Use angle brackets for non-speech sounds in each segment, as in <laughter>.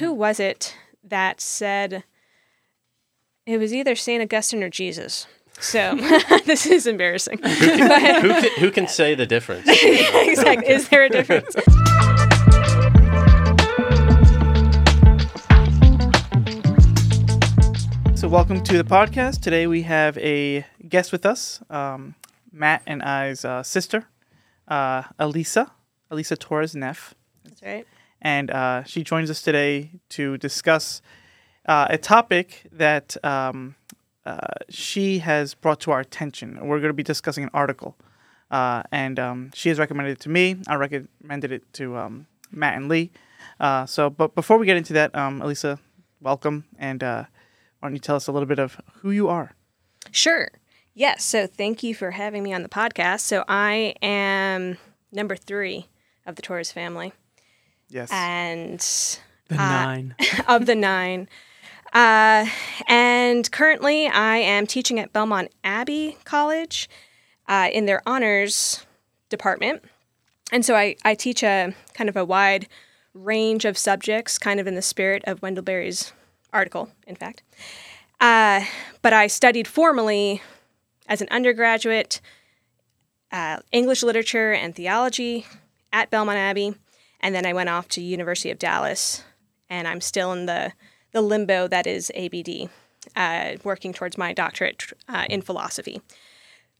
who was it that said it was either St. Augustine or Jesus? So <laughs> this is embarrassing. <laughs> But- who, can, who can say the difference? <laughs> exactly. Is there a difference? So, welcome to the podcast. Today we have a guest with us, um, Matt and I's uh, sister, uh, Elisa, Elisa Torres Neff. That's right. And uh, she joins us today to discuss uh, a topic that um, uh, she has brought to our attention. We're going to be discussing an article. Uh, and um, she has recommended it to me. I recommended it to um, Matt and Lee. Uh, so, but before we get into that, um, Elisa, welcome. And uh, why don't you tell us a little bit of who you are? Sure. Yes. So thank you for having me on the podcast. So I am number three of the Torres family, Yes. and The nine. <laughs> of the nine. Uh, and currently, I am teaching at Belmont Abbey College uh, in their honors department. And so I, I teach a kind of a wide range of subjects, kind of in the spirit of Wendell Berry's article, in fact. Uh, but I studied formally as an undergraduate uh, English literature and theology at Belmont Abbey, and then I went off to University of Dallas, and I'm still in the the limbo that is ABD, uh, working towards my doctorate uh, in philosophy.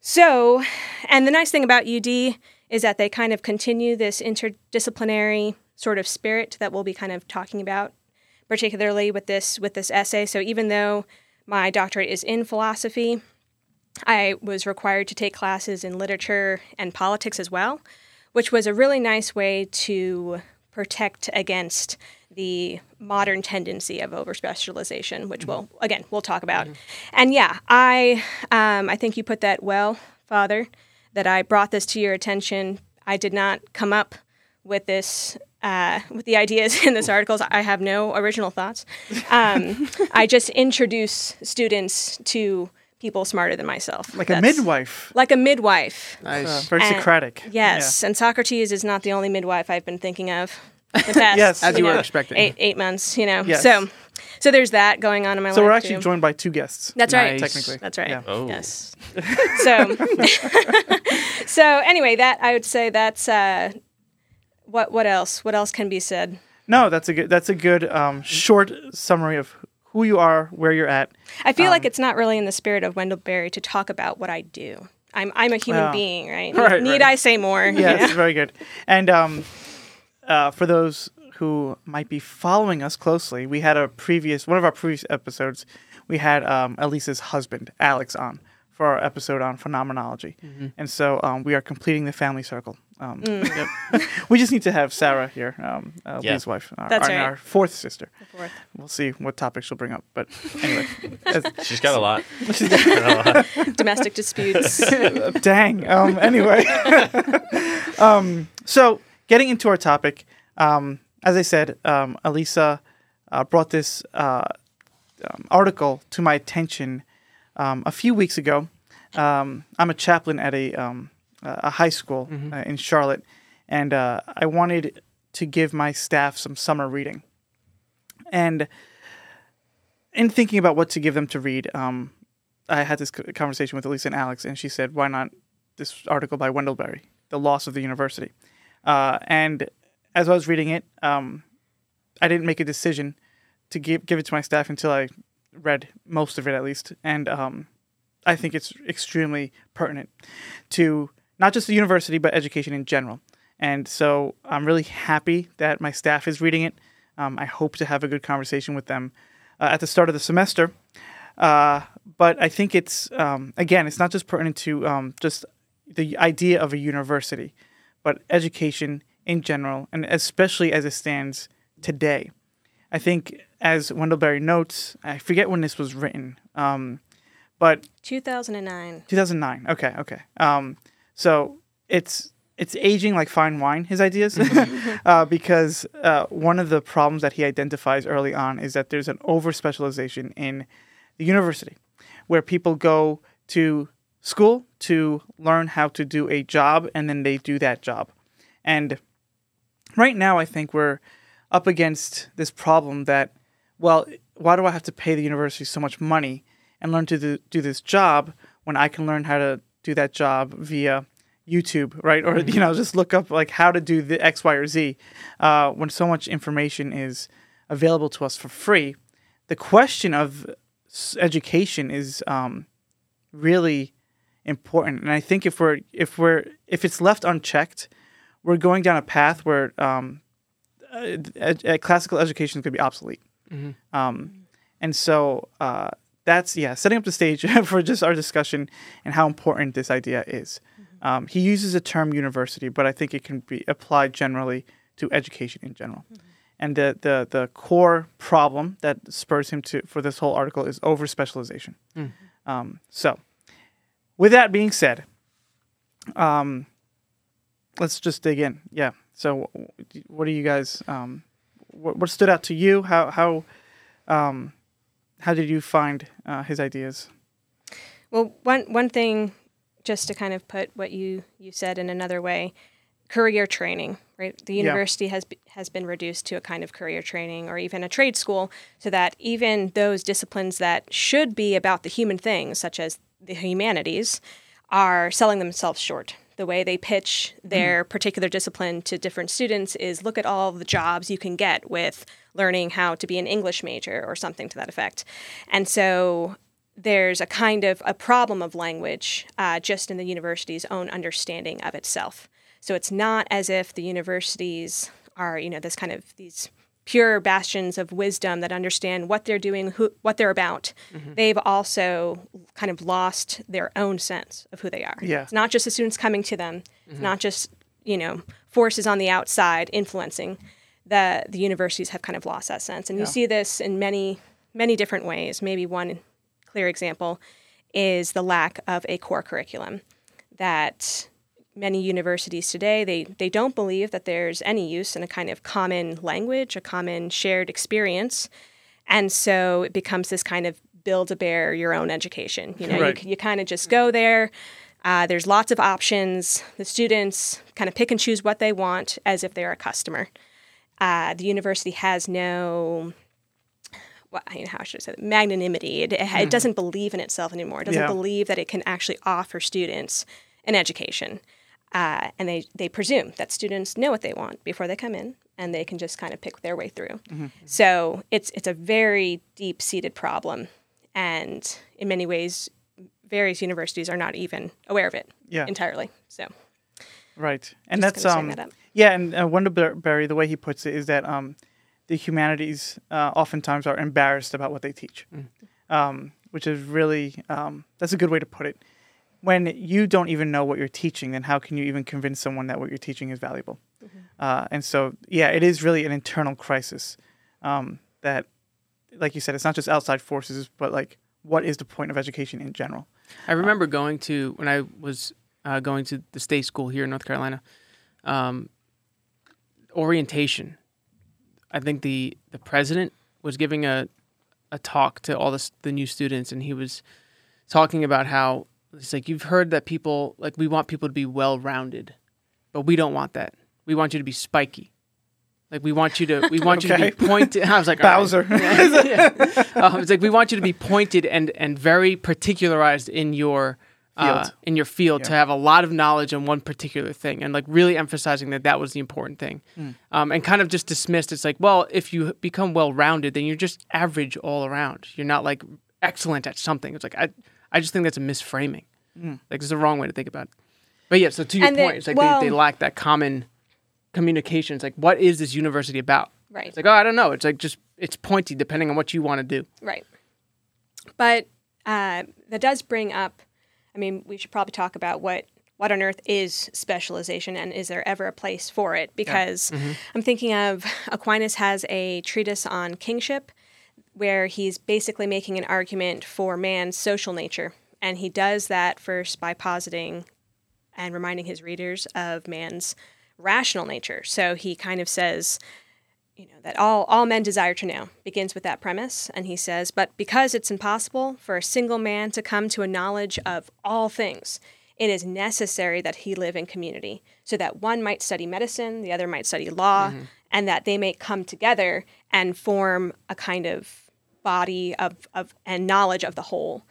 So, and the nice thing about UD is that they kind of continue this interdisciplinary sort of spirit that we'll be kind of talking about, particularly with this with this essay. So even though my doctorate is in philosophy, I was required to take classes in literature and politics as well, which was a really nice way to protect against the modern tendency of overspecialization, which we'll again we'll talk about. And yeah, I um, I think you put that well, Father, that I brought this to your attention. I did not come up with this uh, with the ideas <laughs> in this article. I have no original thoughts. Um, I just <laughs> introduce students to people smarter than myself, like a midwife. like a midwife. Uh, Nice. very And- Socratic. Yes, and Socrates is not the only midwife I've been thinking of. The <laughs> past, Yes. As you were know, expecting. Eight eight months, you know. Yes. So, so there's that going on in my Yeah. So life. we're actually too. joined by two guests. That's right. Technically. That's right. Yeah. Oh. Yes. <laughs> So, <laughs> so anyway, that I would say that's uh, what. What else? What else can be said? No, that's a good. That's a good um, short summary of who you are, where you're at. I feel Um, like it's not really in the spirit of Wendell Berry to talk about what I do. I'm I'm a human Oh. being, right? <laughs> Right, Need right. I say more? Know? <laughs> very good. And um, uh, for those who might be following us closely, we had a previous one of our previous episodes. We had um, Elisa's husband, Alex, on for our episode on phenomenology, and so um, we are completing the family circle. Um, Mm. yep. <laughs> we just need to have Sarah here, um, uh, Yeah. Lee's wife, our, That's our, right. our fourth sister. Fourth. We'll see what topic she'll bring up, but anyway, <laughs> as- She's got a lot. <laughs> Domestic disputes. Dang. Um, anyway, um, so getting into our topic, um, as I said, um, Elisa uh, brought this uh, um, article to my attention um, a few weeks ago. Um, I'm a chaplain at a um, a high school uh, in Charlotte, and uh, I wanted to give my staff some summer reading. And in thinking about what to give them to read, um, I had this conversation with Elisa and Alex, and she said, "Why not this article by Wendell Berry, The Loss of the University?" Uh, and as I was reading it, um, I didn't make a decision to give give it to my staff until I read most of it, at least. And um, I think it's extremely pertinent to not just the university, but education in general. And so I'm really happy that my staff is reading it. Um, I hope to have a good conversation with them uh, at the start of the semester. Uh, but I think it's um, again, it's not just pertinent to um, just the idea of a university, but education in general, and especially as it stands today. I think, as Wendell Berry notes, I forget when this was written, um, but 2009. 2009. Okay, okay. Um, so it's it's aging like fine wine. His ideas, <laughs> <laughs> uh, because uh, one of the problems that he identifies early on is that there's an over specialization in the university, where people go to school to learn how to do a job, and then they do that job. And right now, I think we're up against this problem that, well, why do I have to pay the university so much money and learn to do, do this job when I can learn how to do that job via YouTube, right? Or you know, just look up like how to do the X, Y, or Z. Uh, when so much information is available to us for free, the question of education is um, really important. And I think if we're if we're if it's left unchecked, we're going down a path where um, uh, classical education is going to be obsolete. Um, and so uh, that's yeah, setting up the stage <laughs> for just our discussion and how important this idea is. Um, he uses the term university, but I think it can be applied generally to education in general. And the, the the core problem that spurs him to for this whole article is over specialization. Um, so, with that being said, um, let's just dig in. Yeah. So, what do you guys? Um, what, what stood out to you? How how um, how did you find uh, his ideas? Well, one one thing, just to kind of put what you you said in another way, career training. Right, the Yeah. university has has been reduced to a kind of career training, or even a trade school, so that even those disciplines that should be about the human things, such as the humanities, are selling themselves short. The way they pitch their particular discipline to different students is look at all the jobs you can get with learning how to be an English major or something to that effect. And so there's a kind of a problem of language uh, just in the university's own understanding of itself. So it's not as if the universities are, you know, this kind of these pure bastions of wisdom that understand what they're doing, who, what they're about. Mm-hmm. They've also kind of lost their own sense of who they are. Yeah. It's not just the students coming to them. It's mm-hmm. not just, you know, forces on the outside influencing. The, the universities have kind of lost that sense. And you see this in many, many different ways. Maybe one clear example is the lack of a core curriculum that many universities today they, they don't believe that there's any use in a kind of common language a common shared experience and so it becomes this kind of build a bear your own education you know Right. you, you kind of just go there uh, there's lots of options the students kind of pick and choose what they want as if they're a customer uh, the university has no what, you know, how should I say that? magnanimity. It, it doesn't believe in itself anymore. It doesn't Yeah. believe that it can actually offer students an education. Uh, and they, they presume that students know what they want before they come in and they can just kind of pick their way through. So it's, it's a very deep seated problem. And in many ways, various universities are not even aware of it Yeah. entirely. So Right, and Just that's um, that up. yeah, and uh, Wendell Berry, the way he puts it is that um, the humanities uh, oftentimes are embarrassed about what they teach, um, which is really um, that's a good way to put it. When you don't even know what you're teaching, then how can you even convince someone that what you're teaching is valuable? Uh, and so, yeah, it is really an internal crisis um, that, like you said, it's not just outside forces, but like what is the point of education in general? I remember going to when I was uh, going to the state school here in North Carolina. Um, orientation. I think the the president was giving a a talk to all the the new students, and he was talking about how it's like you've heard that people like we want people to be well rounded, but we don't want that. We want you to be spiky. Like we want you to we want you to be <laughs> pointed. <laughs> I was like all right. Bowser. <laughs> yeah. Uh, it's like we want you to be pointed and and very particularized in your uh, Field. in your field to have a lot of knowledge on one particular thing and like really emphasizing that that was the important thing Hmm. um, and kind of just dismissed it's like well if you become well rounded then you're just average all around you're not like excellent at something it's like i i just think that's a misframing Hmm. like it's the wrong way to think about it but yeah so to your And the- point it's like well- they, they lack that common communication it's like what is this university about Right. it's like oh i don't know it's like just it's pointy depending on what you want to do Right. But uh, that does bring up. I mean, we should probably talk about what what on earth is specialization, and is there ever a place for it? Because I'm thinking of Aquinas has a treatise on kingship, where he's basically making an argument for man's social nature, and he does that first by positing and reminding his readers of man's rational nature. So he kind of says you know that all all men desire to know begins with that premise. And he says but because it's impossible for a single man to come to a knowledge of all things it is necessary that he live in community so that one might study medicine, the other might study law, mm-hmm. and that they may come together and form a kind of body of, of and knowledge of the whole.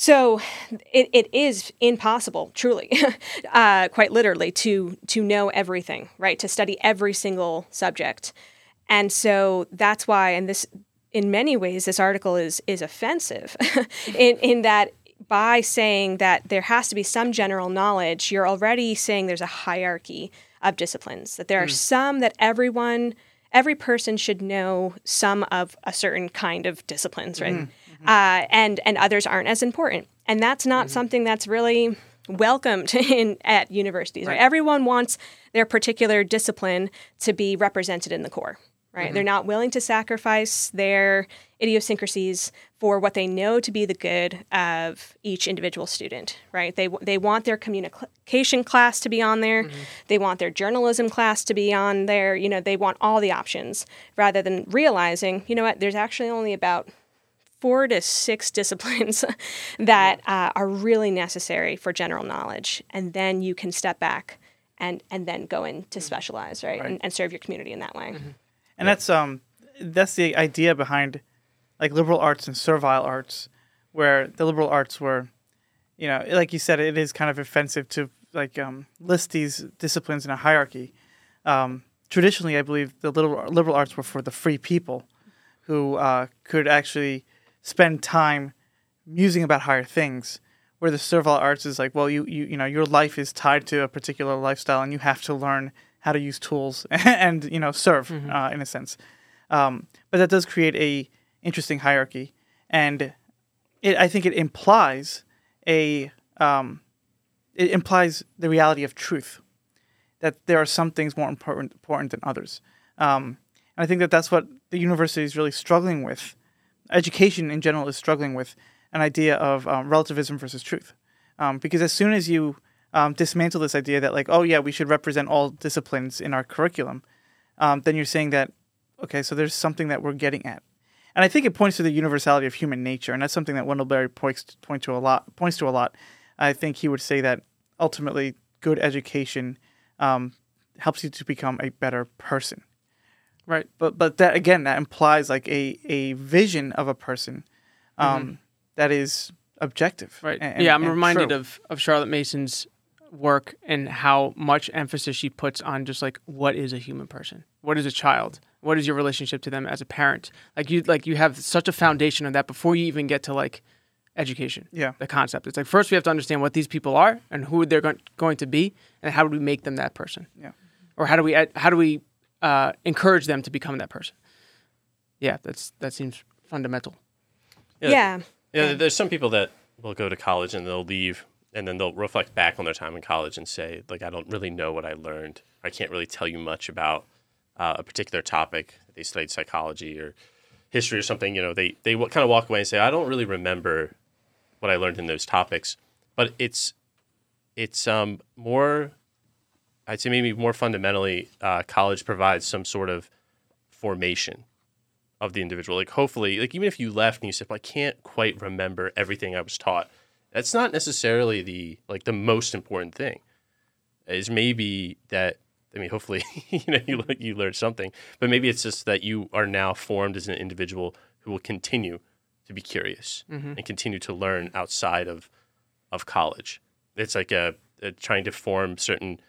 So it, it is impossible, truly, <laughs> uh, quite literally, to to know everything, right? To study every single subject, and so that's why. And this, in many ways, this article is is offensive, <laughs> in in that by saying that there has to be some general knowledge, you're already saying there's a hierarchy of disciplines. That there are some that everyone, every person should know some of a certain kind of disciplines, right? Uh, and and others aren't as important. And that's not something that's really welcomed <laughs> in at universities. Right? Everyone wants their particular discipline to be represented in the core. Right? Mm-hmm. They're not willing to sacrifice their idiosyncrasies for what they know to be the good of each individual student. Right? They they want their communication class to be on there. Mm-hmm. They want their journalism class to be on there. You know, they want all the options rather than realizing, you know what? There's actually only about four to six <laughs> disciplines that uh, are really necessary for general knowledge, and then you can step back and and then go in to mm-hmm. specialize, right, And, and serve your community in that way. And that's um that's the idea behind like liberal arts and servile arts where the liberal arts were you know like you said it is kind of offensive to like um, list these disciplines in a hierarchy. Um, traditionally i believe the liberal, liberal arts were for the free people who uh, could actually spend time musing about higher things where the servile arts is like well you, you you know your life is tied to a particular lifestyle and you have to learn how to use tools <laughs> and you know serve uh, in a sense. Um, but that does create a interesting hierarchy. And it, i think it implies a um, it implies the reality of truth that there are some things more important important than others. Um, and i think that that's what the university is really struggling with. Education in general is struggling with an idea of um, relativism versus truth. Um, because as soon as you um, dismantle this idea that, like, oh, yeah, we should represent all disciplines in our curriculum, um, then you're saying that, okay, so there's something that we're getting at. And I think it points to the universality of human nature, and that's something that Wendell Berry points, point to a lot. Points to a lot. I think he would say that ultimately, good education um, helps you to become a better person Right. but but that again that implies like a a vision of a person um that is objective Mm-hmm. Right. and- yeah, I'm reminded true. of of Charlotte Mason's work and how much emphasis she puts on just like what is a human person? What is a child? What is your relationship to them as a parent? Like you like you have such a foundation of that before you even get to like education. Yeah. The concept. It's like first we have to understand what these people are and who they're going, going to be and how do we make them that person? Yeah. Or how do we how do we uh, encourage them to become that person? Yeah, that's that seems fundamental. Yeah. Yeah, there's some people that will go to college and they'll leave and then they'll reflect back on their time in college and say, like, I don't really know what I learned. I can't really tell you much about uh, a particular topic. They studied psychology or history or something. You know, they they kind of walk away and say, I don't really remember what I learned in those topics. But it's it's um more, I'd say maybe more fundamentally, uh, college provides some sort of formation of the individual. Like hopefully, like even if you left and you said, well, I can't quite remember everything I was taught, that's not necessarily the like the most important thing. Is maybe that I mean, hopefully, <laughs> you know, you you learned something, but maybe it's just that you are now formed as an individual who will continue to be curious and continue to learn outside of of college. It's like a, a trying to form certain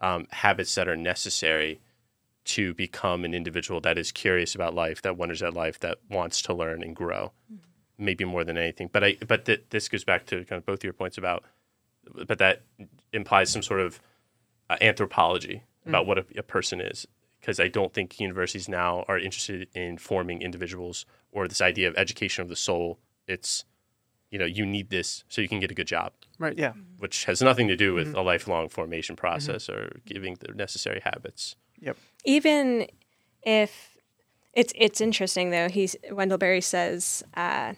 um, habits that are necessary to become an individual that is curious about life, that wonders at life, that wants to learn and grow, maybe more than anything. But I, but th- this goes back to kind of both your points about, but that implies some sort of uh, anthropology about what a, a person is, because I don't think universities now are interested in forming individuals or this idea of education of the soul. It's, you know, you need this so you can get a good job Right. yeah which has nothing to do with a lifelong formation process or giving the necessary habits. yep even if it's it's interesting though he's wendell berry says uh,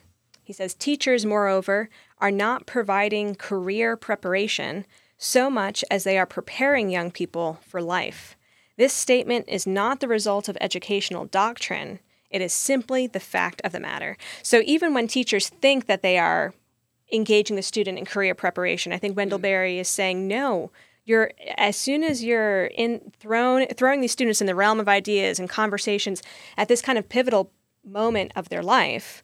he says teachers moreover are not providing career preparation so much as they are preparing young people for life this statement is not the result of educational doctrine it is simply the fact of the matter so even when teachers think that they are engaging the student in career preparation. I think mm. Wendell Berry is saying no. You're as soon as you're in thrown throwing these students in the realm of ideas and conversations at this kind of pivotal moment of their life,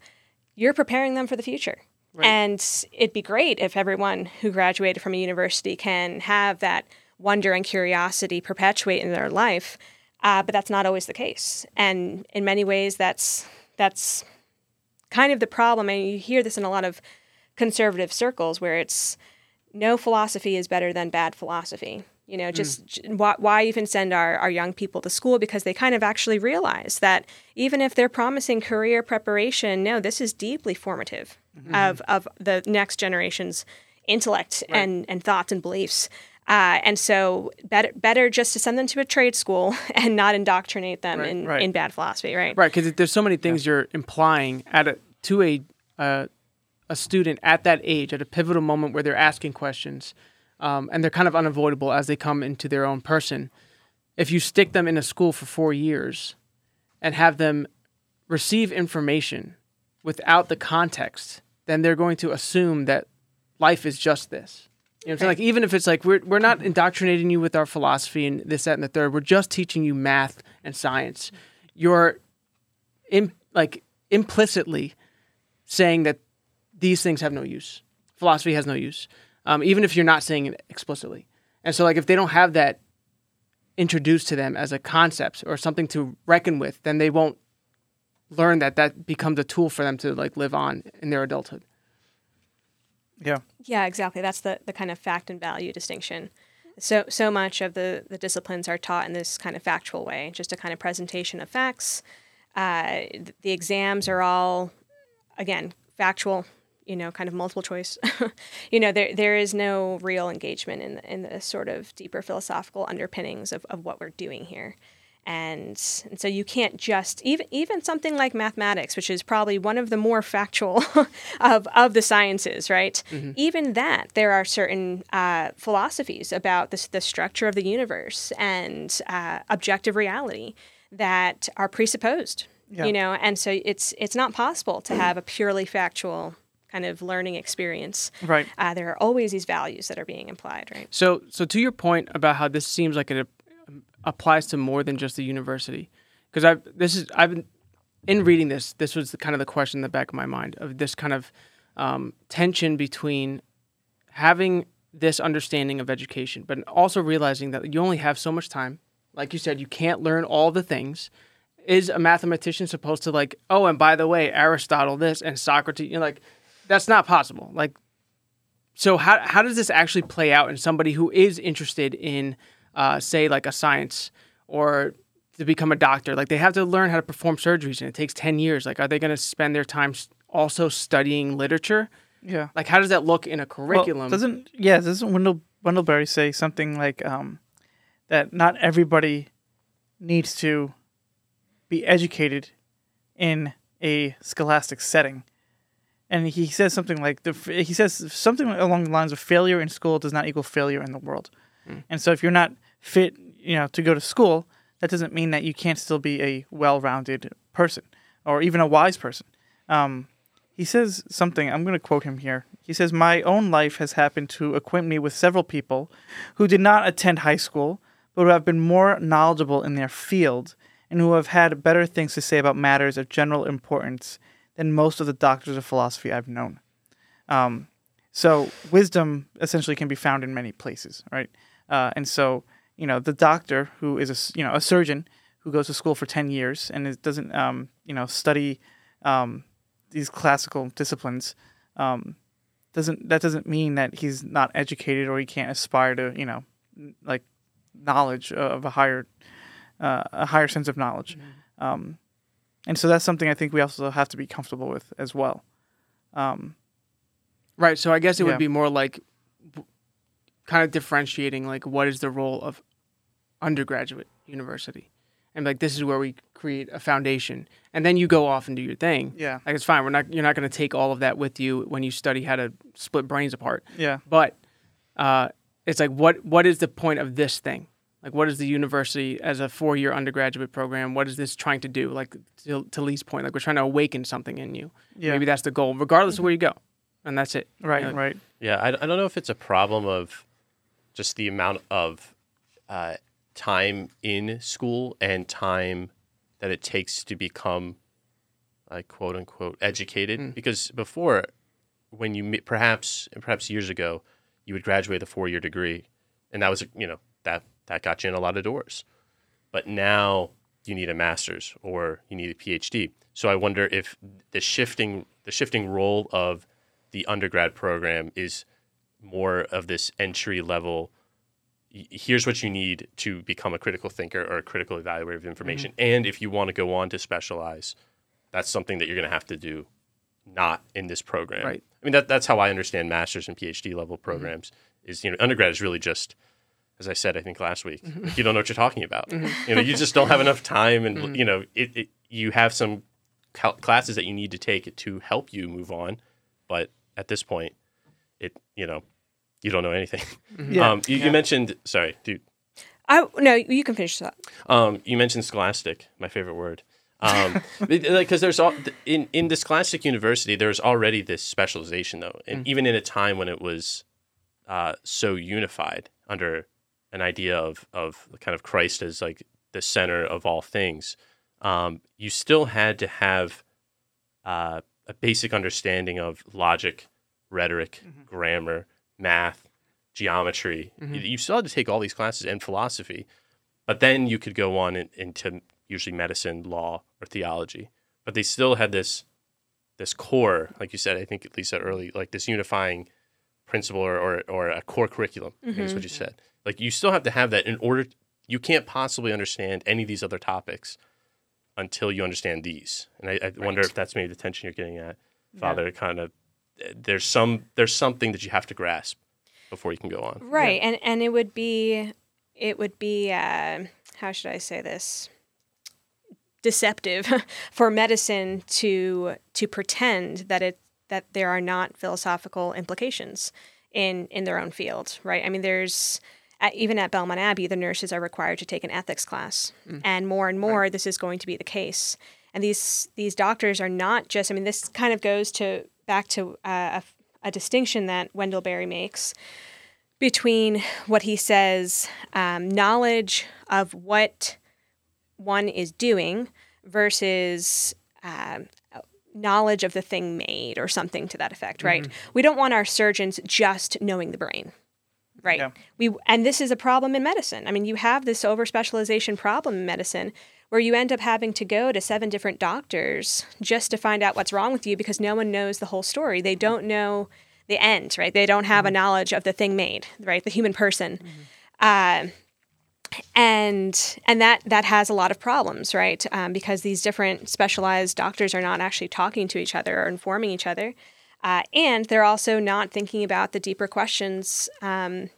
you're preparing them for the future. And it'd be great if everyone who graduated from a university can have that wonder and curiosity perpetuate in their life. Uh, but that's not always the case. And in many ways, that's that's kind of the problem. And you hear this in a lot of conservative circles where it's no philosophy is better than bad philosophy. You know, just j- why, why even send our, our young people to school? Because they kind of actually realize that even if they're promising career preparation, no, this is deeply formative of, of the next generation's intellect and, and thoughts and beliefs. Uh, and so, better, better just to send them to a trade school <laughs> and not indoctrinate them in, right. in bad philosophy, right? Right, because there's so many things you're implying at a to a uh, a student at that age, at a pivotal moment where they're asking questions, um, and they're kind of unavoidable as they come into their own person. If you stick them in a school for four years and have them receive information without the context, then they're going to assume that life is just this. You know what I'm saying? Like even if it's like we're we're not indoctrinating you with our philosophy and this, that, and the third. We're just teaching you math and science. You're im- like implicitly saying that these things have no use. Philosophy has no use, um, even if you're not saying it explicitly. And so, like, if they don't have that introduced to them as a concept or something to reckon with, then they won't learn that that becomes a tool for them to like live on in their adulthood. Yeah. Yeah, exactly. That's the, the kind of fact and value distinction. So so much of the, the disciplines are taught in this kind of factual way, just a kind of presentation of facts. Uh, the exams are all, again, factual. You know, kind of multiple choice. <laughs> you know, there there is no real engagement in the, in the sort of deeper philosophical underpinnings of, of what we're doing here. And, and so you can't just even even something like mathematics, which is probably one of the more factual <laughs> of of the sciences, right? Even that there are certain uh, philosophies about this, the structure of the universe and uh, objective reality that are presupposed. Yeah. You know, and so it's it's not possible to have a purely factual kind of learning experience. Right. Uh, there are always these values that are being implied, right? So, so to your point about how this seems like it applies to more than just the university, because I've this is I've been in reading this. This was the, kind of the question in the back of my mind of this kind of um, tension between having this understanding of education, but also realizing that you only have so much time. Like you said, you can't learn all the things. Is a mathematician supposed to like? Oh, and by the way, Aristotle this and Socrates. You know, like that's not possible. Like so how how does this actually play out in somebody who is interested in uh, say like a science or to become a doctor like they have to learn how to perform surgeries and it takes 10 years like are they going to spend their time also studying literature Yeah. like how does that look in a Well, curriculum doesn't yeah? Doesn't Wendell Wendellberry say something like um, that? Not everybody needs to be educated in a scholastic setting, and he says something like the he says something along the lines of failure in school does not equal failure in the world, and so if you're not fit, you know, to go to school, that doesn't mean that you can't still be a well-rounded person or even a wise person. Um, he says something, I'm going to quote him here. He says, My own life has happened to acquaint me with several people who did not attend high school, but who have been more knowledgeable in their field and who have had better things to say about matters of general importance than most of the doctors of philosophy I've known. Um, so, wisdom essentially can be found in many places, right? Uh, and so, you know, the doctor who is a, you know, a surgeon who goes to school for 10 years and is, doesn't, um, you know, study um, these classical disciplines um, doesn't that doesn't mean that he's not educated or he can't aspire to you know like knowledge of a higher uh, a higher sense of knowledge um, and so that's something I think we also have to be comfortable with as well um, right so i guess it Yeah. would be more like kind of differentiating like what is the role of undergraduate university and like this is where we create a foundation and then you go off and do your thing yeah Like it's fine. We're not. You're not going to take all of that with you when you study how to split brains apart. yeah But uh, it's like, what what is the point of this thing? Like, what is the university as a four year undergraduate program? What is this trying to do? Like to, to Lee's point, like we're trying to awaken something in you. yeah Maybe that's the goal, regardless of where you go. and that's it. Right, You know, right. Yeah, I, I don't know if it's a problem of just the amount of uh, time in school and time that it takes to become, like quote unquote, educated. Because before, when you perhaps perhaps years ago, you would graduate with a four year degree, and that was you know that that got you in a lot of doors. But now you need a master's or you need a PhD. So I wonder if the shifting the shifting role of the undergrad program is more of this entry level here's what you need to become a critical thinker or a critical evaluator of information mm-hmm. and if you want to go on to specialize that's something that you're going to have to do not in this program Right. i mean that, that's how i understand master's and phd level mm-hmm. programs is you know undergrad is really just as i said i think last week like, you don't know what you're talking about. You know you just don't have enough time and you know it, it you have some cal- classes that you need to take to help you move on but at this point it you know you don't know anything. Yeah. um, you, you mentioned sorry dude. I no, you can finish that. um, you mentioned scholastic, my favorite word. Um, <laughs> because there's all in in this scholastic university, there's already this specialization though, and even in a time when it was uh, so unified under an idea of of kind of Christ as like the center of all things, um, you still had to have uh, a basic understanding of logic, rhetoric, grammar, math, geometry. You, you still had to take all these classes and philosophy, but then you could go on in, into usually medicine, law, or theology. But they still had this this core, like you said, I think at Lisa early, like this unifying principle or or, or a core curriculum. I think is what you said. Like you still have to have that in order. You can't possibly understand any of these other topics until you understand these. And I, I wonder if that's maybe the tension you're getting at, Father. Kind of, there's some there's something that you have to grasp before you can go on. Right, and and it would be it would be uh, how should I say this deceptive <laughs> for medicine to to pretend that it that there are not philosophical implications in in their own field, right? I mean, there's even at Belmont Abbey, the nurses are required to take an ethics class, and more and more, this is going to be the case. And these these doctors are not just. I mean, this kind of goes to back to uh, a, a distinction that Wendell Berry makes between what he says um, knowledge of what one is doing versus um, knowledge of the thing made or something to that effect right? Mm-hmm. We don't want our surgeons just knowing the brain right? Yeah. we and this is a problem in medicine. I mean you have this over specialization problem in medicine where you end up having to go to seven different doctors just to find out what's wrong with you because no one knows the whole story. They mm-hmm. don't know the end right? They don't have a mm-hmm. knowledge of the thing made right? The human person. Uh, and and that that has a lot of problems right? Um, because these different specialized doctors are not actually talking to each other or informing each other. Uh, and they're also not thinking about the deeper questions um,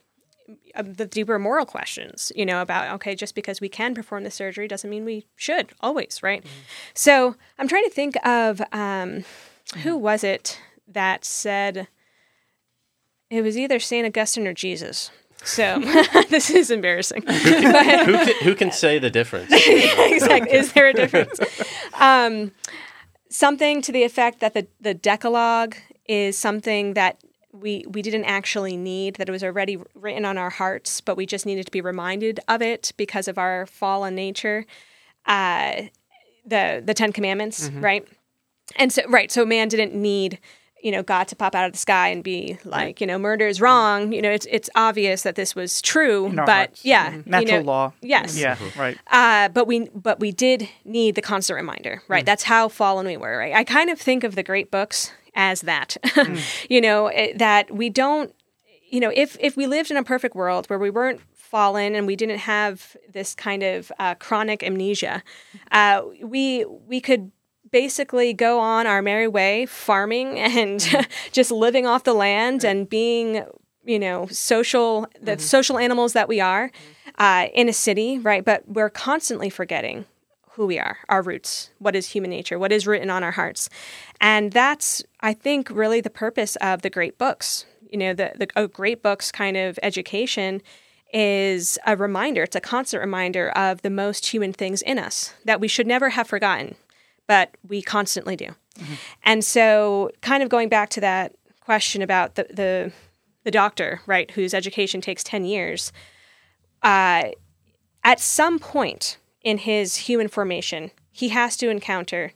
the deeper moral questions you know about okay just because we can perform the surgery doesn't mean we should always right? So i'm trying to think of um, who was it that said it was either saint augustine or jesus so <laughs> <laughs> this is embarrassing <laughs> But- who, can, who can say the difference? exactly. Is there a difference? Um, something to the effect that the, the Decalogue is something that we we didn't actually need, that it was already written on our hearts, but we just needed to be reminded of it because of our fallen nature. Uh, the the Ten Commandments, right? And so right, so man didn't need you know God to pop out of the sky and be like you know murder is wrong. You know it's it's obvious that this was true, but hearts. yeah, Mhm. you Natural know, law. Yes, Yeah, right. uh, but we but we did need the constant reminder, right? That's how fallen we were, right? I kind of think of the great books as that, <laughs> you know, it, that we don't, you know, if if we lived in a perfect world where we weren't fallen and we didn't have this kind of uh, chronic amnesia, uh, we we could basically go on our merry way farming <laughs> and just living off the land and being you know social the social animals that we are uh, in a city right? But we're constantly forgetting who we are our roots what is human nature what is written on our hearts. And that's i think really the purpose of the great books. You know the, the a great books kind of education is a reminder it's a constant reminder of the most human things in us that we should never have forgotten but we constantly do and so kind of going back to that question about the the, the doctor, right, whose education takes ten years. Uh, at some point in his human formation, he has to encounter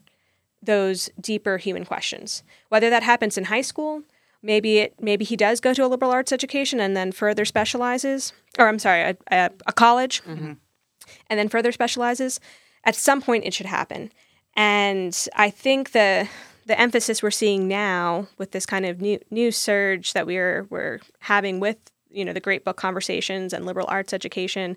those deeper human questions. Whether that happens in high school, maybe it maybe he does go to a liberal arts education and then further specializes, or I'm sorry, a, a, a college, and then further specializes. At some point, it should happen, and I think the the emphasis we're seeing now with this kind of new new surge that we're we're having with you know the great book conversations and liberal arts education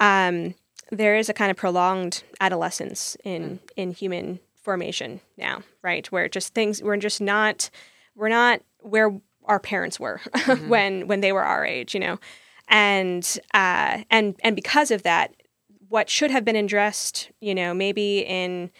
um, there is a kind of prolonged adolescence in in human formation now, right? Where just things we're just not we're not where our parents were <laughs> when when they were our age, you know, and uh, and and because of that, what should have been addressed, you know, maybe in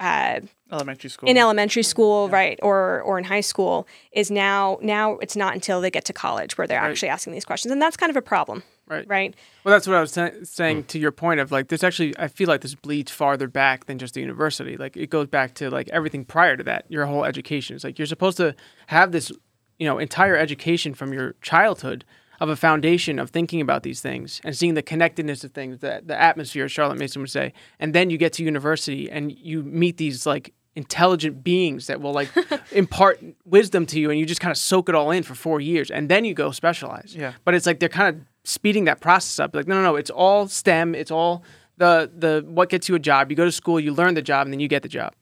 uh, Elementary school. in elementary school, right, or or in high school, is now now it's not until they get to college where they're actually asking these questions, and that's kind of a problem, Right. right? Well, that's what I was sa- saying to your point of like this. Actually, I feel like this bleeds farther back than just the university. Like it goes back to like everything prior to that. Your whole education. It's like you're supposed to have this, you know, entire education from your childhood of a foundation of thinking about these things and seeing the connectedness of things, the the atmosphere. Charlotte Mason would say, and then you get to university and you meet these like intelligent beings that will like <laughs> impart wisdom to you and you just kind of soak it all in for four years and then you go specialize Yeah. but it's like they're kind of speeding that process up like no no no it's all stem it's all the the what gets you a job you go to school you learn the job and then you get the job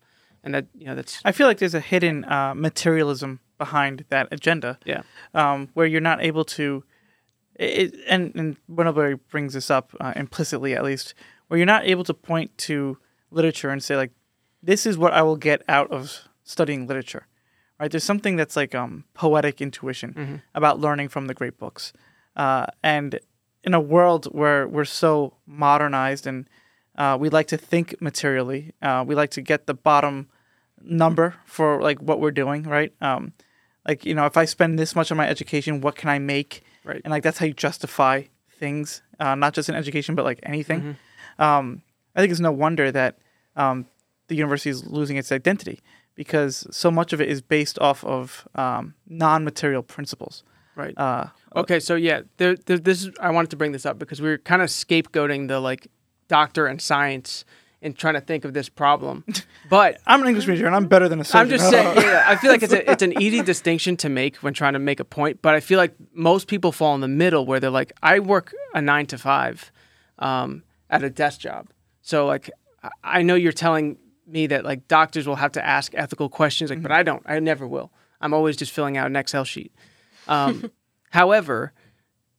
and that you know that's I feel like there's a hidden uh, materialism behind that agenda. yeah um, where you're not able to, it, and and Wendell Berry brings this up uh, implicitly at least, where you're not able to point to literature and say like, this is what I will get out of studying literature, right? There's something that's like um, poetic intuition about learning from the great books, uh, and in a world where we're so modernized and uh, we like to think materially, uh, we like to get the bottom number for like what we're doing, right? Um, like you know, if I spend this much on my education, what can I make? Right. And like that's how you justify things, uh, not just in education, but like anything. Um, I think it's no wonder that um, the university is losing its identity because so much of it is based off of um, non-material principles. right Uh, Okay, so yeah, there, there, this is, I wanted to bring this up because we are kind of scapegoating the like doctor and science and trying to think of this problem, <laughs> but I'm an English major and I'm better than a surgeon. I'm just saying. Yeah, I feel like it's a, <laughs> it's an easy distinction to make when trying to make a point, but I feel like most people fall in the middle where they're like, I work a nine to five um, at a desk job, so like I- I know you're telling me that like doctors will have to ask ethical questions, like, but I don't. I never will. I'm always just filling out an Excel sheet. Um, <laughs> however,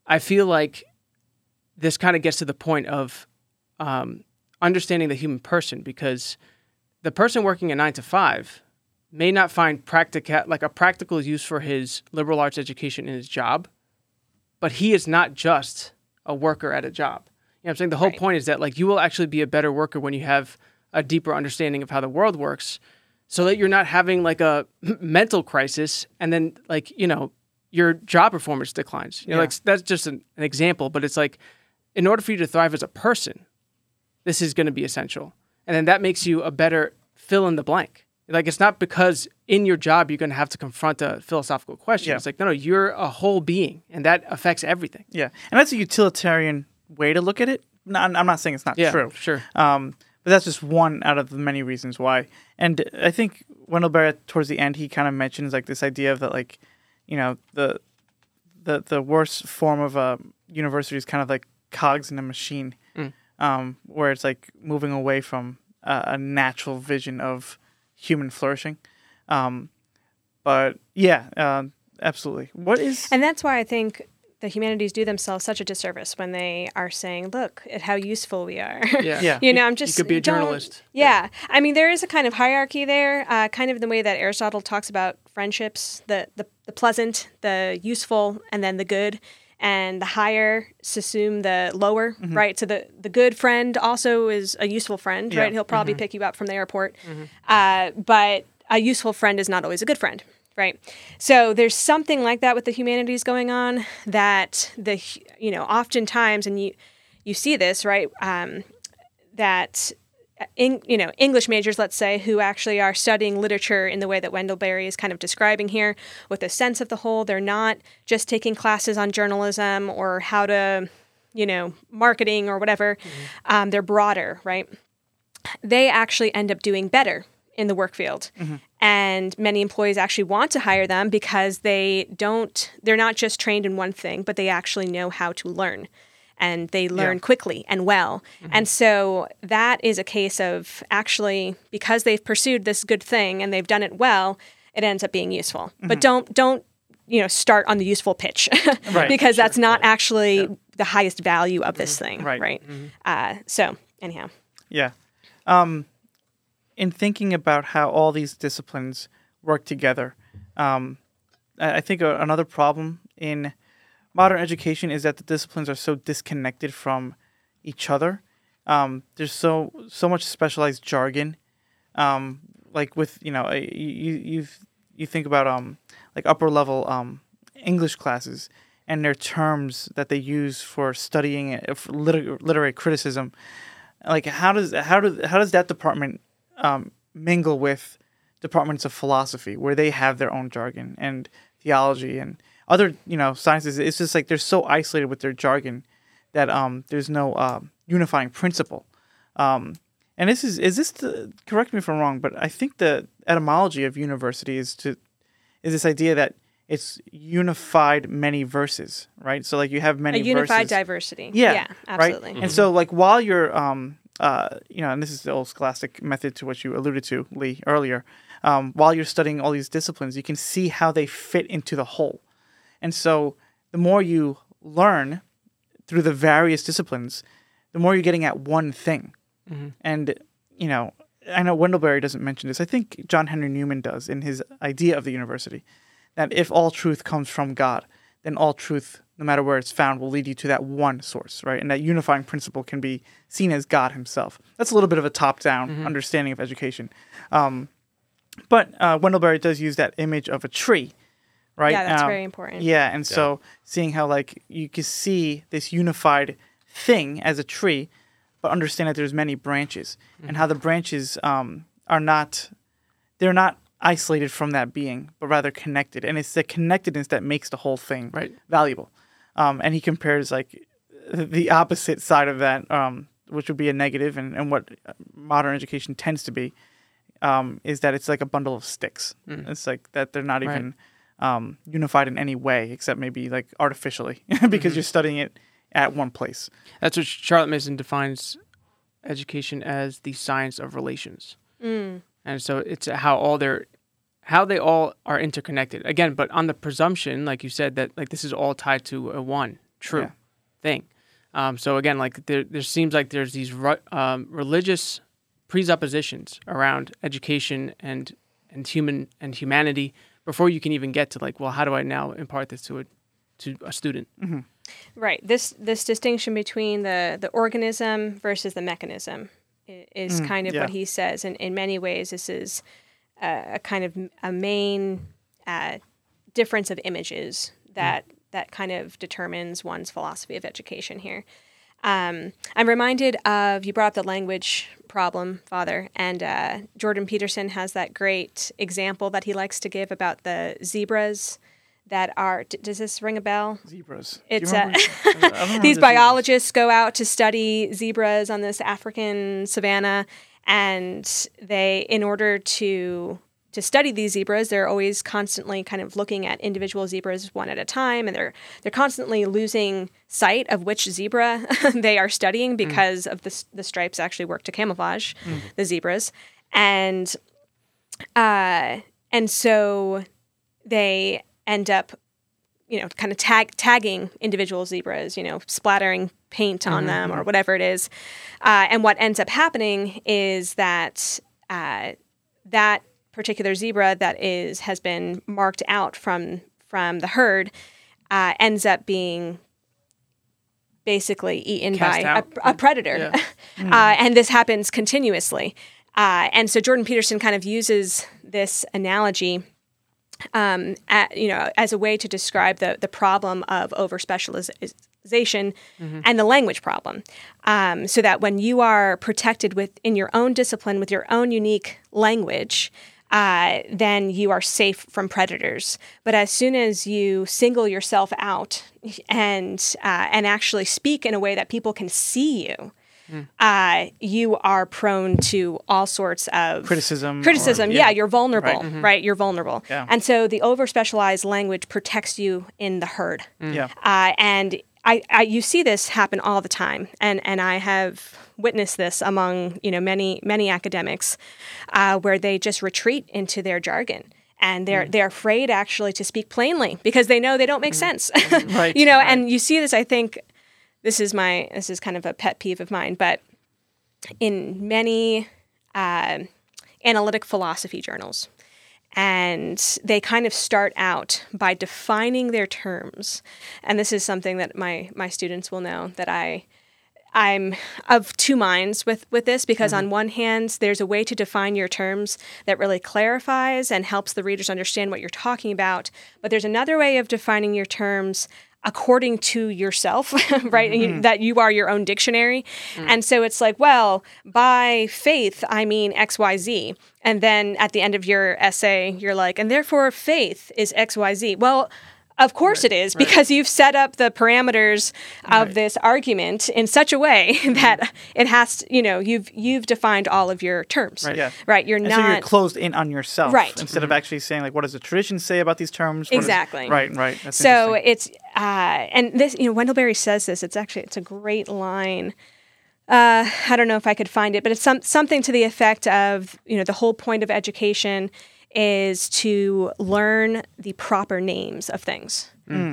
I feel like this kind of gets to the point of um, understanding the human person because the person working a nine to five may not find practica- like a practical use for his liberal arts education in his job, but he is not just a worker at a job. You know what I'm saying? The whole Right. point is that like you will actually be a better worker when you have a deeper understanding of how the world works so that you're not having like a <clears throat> mental crisis and then like, you know, your job performance declines. You know, Yeah. like that's just an, an example, but it's like in order for you to thrive as a person, this is going to be essential. And then that makes you a better fill in the blank. Like it's not because in your job you're going to have to confront a philosophical question. Yeah. It's like no, no, you're a whole being, and that affects everything. yeah, and that's a utilitarian way to look at it. No, I'm not saying it's not Yeah, true. sure. Um, but that's just one out of the many reasons why. And I think Wendell Berry, towards the end, he kind of mentions like this idea of that, like, you know, the the the worst form of a university is kind of like cogs in a machine, um, where it's like moving away from a, a natural vision of human flourishing. Um, but yeah, uh, absolutely. What is And that's why I think the humanities do themselves such a disservice when they are saying, "Look at how useful we are." Yeah. <laughs> Yeah. you know, I'm just you could be a don't- journalist. Yeah, I mean, there is a kind of hierarchy there, uh, kind of the way that Aristotle talks about friendships: the the, the pleasant, the useful, and then the good. And the higher assume the lower, right? So the, the good friend also is a useful friend, Yeah. right? He'll probably pick you up from the airport. Uh, but a useful friend is not always a good friend, right? So there's something like that with the humanities going on that the you know oftentimes, and you you see this right um, that in, you know English majors, let's say, who actually are studying literature in the way that Wendell Berry is kind of describing here, with a sense of the whole. They're not just taking classes on journalism or how to, you know, marketing or whatever. Um, they're broader, right? They actually end up doing better in the work field. And many employees actually want to hire them because they don't, they're not just trained in one thing, but they actually know how to learn and they learn Yeah. quickly and well. And so that is a case of actually, because they've pursued this good thing and they've done it well, it ends up being useful. But don't, don't, you know, start on the useful pitch <laughs> Right, because that's not actually the highest value of this thing. Right. Right. Uh, so, anyhow. Yeah. Um, in thinking about how all these disciplines work together, um, I I think another problem in modern education is that the disciplines are so disconnected from each other. Um, there's so so much specialized jargon, um, like with you know you you you think about um like upper level um English classes and their terms that they use for studying uh, for liter- literary criticism like how does how do how does that department um, mingle with departments of philosophy where they have their own jargon and theology and other you know sciences it's just like they're so isolated with their jargon that um, there's no um, unifying principle um, and this is is this the, correct me if i'm wrong but i think the etymology of university is to is this idea that it's unified many verses right so like you have many A unified verses. diversity. Yeah, Yeah, right? absolutely. And so, like, while you're, um, uh, you know, and this is the old scholastic method to what you alluded to, Lee, earlier. Um, while you're studying all these disciplines, you can see how they fit into the whole. And so, the more you learn through the various disciplines, the more you're getting at one thing. And, you know, I know Wendell Berry doesn't mention this. I think John Henry Newman does in his idea of the university that if all truth comes from God, then all truth, no matter where it's found, will lead you to that one source, right? And that unifying principle can be seen as God Himself. That's a little bit of a top-down understanding of education. Um, but uh, Wendell Berry does use that image of a tree, right? Yeah, that's Um, very important. Yeah, and so seeing how like you can see this unified thing as a tree, but understand that there's many branches, and how the branches um, are not they're not isolated from that being, but rather connected, and it's the connectedness that makes the whole thing Right. valuable. Um, and he compares like the opposite side of that, um, which would be a negative, and, and what modern education tends to be, um, is that it's like a bundle of sticks. It's like that they're not Right. Even um, unified in any way, except maybe like artificially, <laughs> because you're studying it at one place. That's what Charlotte Mason defines education as the science of relations. And so it's how all their how they all are interconnected. Again, but on the presumption, like you said, that like this is all tied to a one true Yeah. thing. Um, so again, like there, there seems like there's these ru- um, religious presuppositions around education and and human and humanity before you can even get to like, well, how do I now impart this to a to a student? Mm-hmm. Right. This this distinction between the the organism versus the mechanism i- is mm, kind of yeah. what he says. And in many ways, this is a, a kind of a main uh, difference of images that mm. that kind of determines one's philosophy of education here. Um, I'm reminded of you brought up the language problem, Father, and uh, Jordan Peterson has that great example that he likes to give about the zebras that are. d- does this ring a bell? Zebras. It's remember- a- I don't remember <laughs> These biologists go out to study zebras on this African savanna, and they, in order to to study these zebras, they're always constantly kind of looking at individual zebras one at a time, and they're they're constantly losing sight of which zebra <laughs> they are studying because of the the stripes actually work to camouflage the zebras, and uh, and so they end up you know, kind of tag tagging individual zebras, you know, splattering paint on them or whatever it is. Uh, and what ends up happening is that uh, that particular zebra that is has been marked out from from the herd uh, ends up being basically eaten Cast by a, a predator, <laughs> uh, and this happens continuously. Uh, and so Jordan Peterson kind of uses this analogy um, at, you know, as a way to describe the the problem of over specialization and the language problem. Um, so that when you are protected within your own discipline with your own unique language, uh, then you are safe from predators. But as soon as you single yourself out and uh, and actually speak in a way that people can see you, uh, you are prone to all sorts of Criticism or- Criticism, yeah. yeah. you're vulnerable, Right. right? You're vulnerable, Yeah. and so the over specialized language protects you in the herd. Yeah. Uh, and I, I, you see this happen all the time, and and I have witnessed this among you know many many academics, uh, where they just retreat into their jargon. And they're they're afraid actually to speak plainly because they know they don't make sense, <laughs> Right, <laughs> you know. right. And you see this. I think this is my this is kind of a pet peeve of mine, but in many uh, analytic philosophy journals. And they kind of start out by defining their terms. And this is something that my, my students will know that I I'm of two minds with, with this because mm-hmm. on one hand, there's a way to define your terms that really clarifies and helps the readers understand what you're talking about. But there's another way of defining your terms according to yourself, <laughs> right? And you, mm-hmm. that you are your own dictionary. Mm. And so it's like, well, by faith, I mean XYZ. And then at the end of your essay, you're like, and therefore faith is XYZ. Well, of course it is, because you've set up the parameters of this argument in such a way <laughs> that it has to, you know, you've you've defined all of your terms. Right. Yeah. Right. You're And not so you're closed in on yourself, Right. Instead of actually saying like, what does the tradition say about these terms? What is- Exactly. right. Right. That's so it's uh, and this you know Wendell Berry says this. It's actually it's a great line. Uh, I don't know if I could find it, but it's some something to the effect of you know the whole point of education is to learn the proper names of things,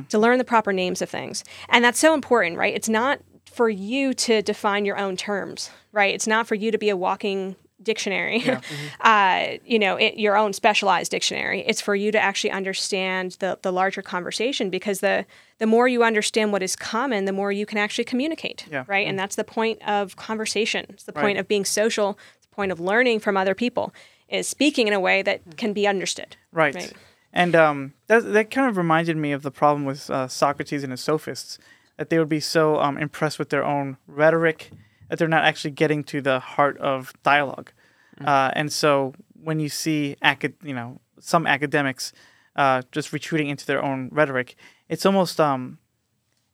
to learn the proper names of things, and that's so important, right? It's not for you to define your own terms, right? It's not for you to be a walking dictionary, <laughs> uh, you know, it, your own specialized dictionary. It's for you to actually understand the, the larger conversation because the the more you understand what is common, the more you can actually communicate, Yeah. right? And that's the point of conversation. It's the Right. point of being social. It's the point of learning from other people is speaking in a way that can be understood. Right. Right. And um, that, that kind of reminded me of the problem with uh, Socrates and his sophists, that they would be so um, impressed with their own rhetoric that they're not actually getting to the heart of dialogue. Uh, and so when you see acad- you know some academics uh, just retreating into their own rhetoric, it's almost um,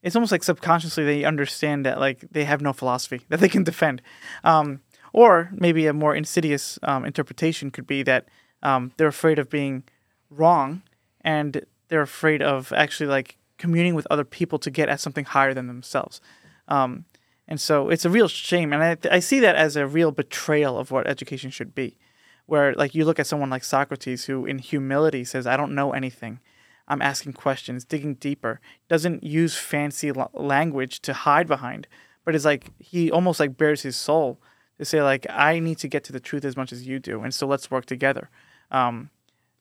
it's almost like subconsciously they understand that like they have no philosophy <laughs> that they can defend. Um, or maybe a more insidious um, interpretation could be that um, they're afraid of being wrong and they're afraid of actually like communing with other people to get at something higher than themselves. Um, and so it's a real shame. And I, I see that as a real betrayal of what education should be. Where like you look at someone like Socrates who in humility says, I don't know anything. I'm asking questions, digging deeper, doesn't use fancy la- language to hide behind, but is like he almost like bears his soul to say like I need to get to the truth as much as you do, and so let's work together. Um,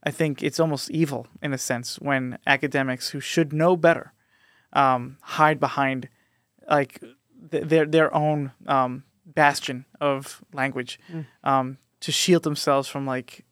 I think it's almost evil in a sense when academics who should know better um, hide behind like th- their their own um, bastion of language um, to shield themselves from like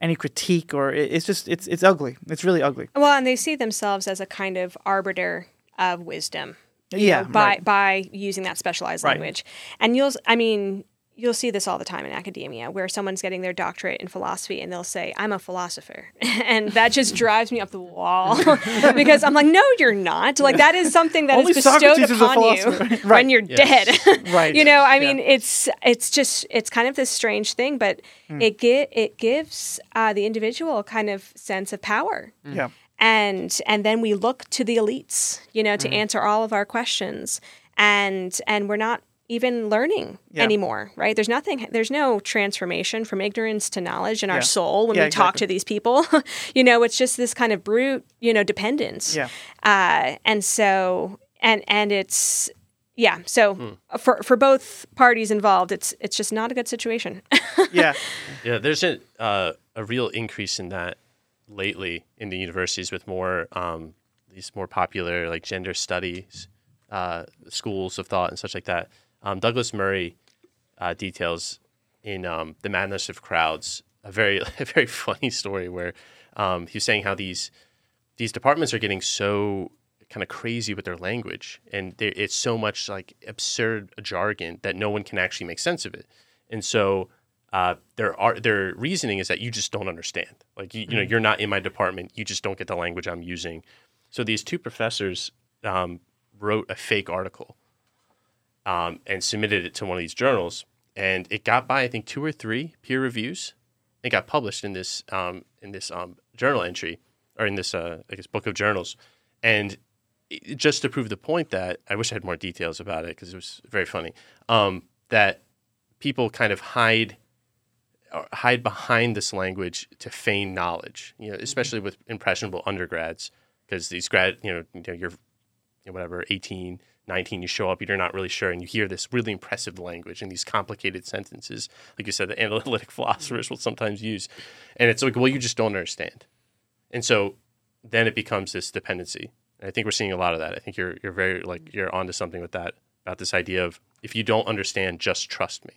any critique or it, it's just it's it's ugly. It's really ugly. Well, and they see themselves as a kind of arbiter of wisdom. you Yeah, know, by right. by using that specialized Right. language. And you'll I mean, you'll see this all the time in academia where someone's getting their doctorate in philosophy and they'll say, I'm a philosopher. <laughs> and that just drives me up the wall <laughs> because I'm like, no, you're not. Like that is something that Only is bestowed Socrates is upon you philosopher. <laughs> when you're dead. Right. you know, I Yeah. mean, it's it's just it's kind of this strange thing, but Hmm. it get it gives uh, the individual a kind of sense of power Yeah. and and then we look to the elites you know to Mm-hmm. answer all of our questions and and we're not even learning Yeah. anymore right there's nothing there's no transformation from ignorance to knowledge in our soul when Yeah, we talk exactly. to these people <laughs> you know it's just this kind of brute you know dependence Yeah. uh, and so and and it's yeah so Hmm. for for both parties involved it's it's just not a good situation <laughs> Yeah. Yeah, there's a uh, a real increase in that lately in the universities with more um, these more popular like gender studies uh, schools of thought and such like that. Um, Douglas Murray uh, details in um, the Madness of Crowds a very <laughs> a very funny story where um, he was saying how these these departments are getting so kind of crazy with their language, and it's so much like absurd jargon that no one can actually make sense of it. And so uh, their are their reasoning is that you just don't understand. Like you, you know, you're not in my department. You just don't get the language I'm using. So these two professors um, wrote a fake article um, and submitted it to one of these journals, and it got by I think two or three peer reviews. It got published in this um, in this um, journal entry or in this uh, I guess book of journals, and it- just to prove the point that I wish I had more details about it because it was very funny. Um, that people kind of hide or hide behind this language to feign knowledge, you know, especially with impressionable undergrads, because these grad, you know, you know you're, you know, whatever, 18, 19, you show up, you're not really sure, and you hear this really impressive language and these complicated sentences, like you said, that analytic <laughs> philosophers will sometimes use, and it's like, well, you just don't understand, and so then it becomes this dependency. And I think we're seeing a lot of that. I think you're you're very like you're onto something with that about this idea of if you don't understand, just trust me,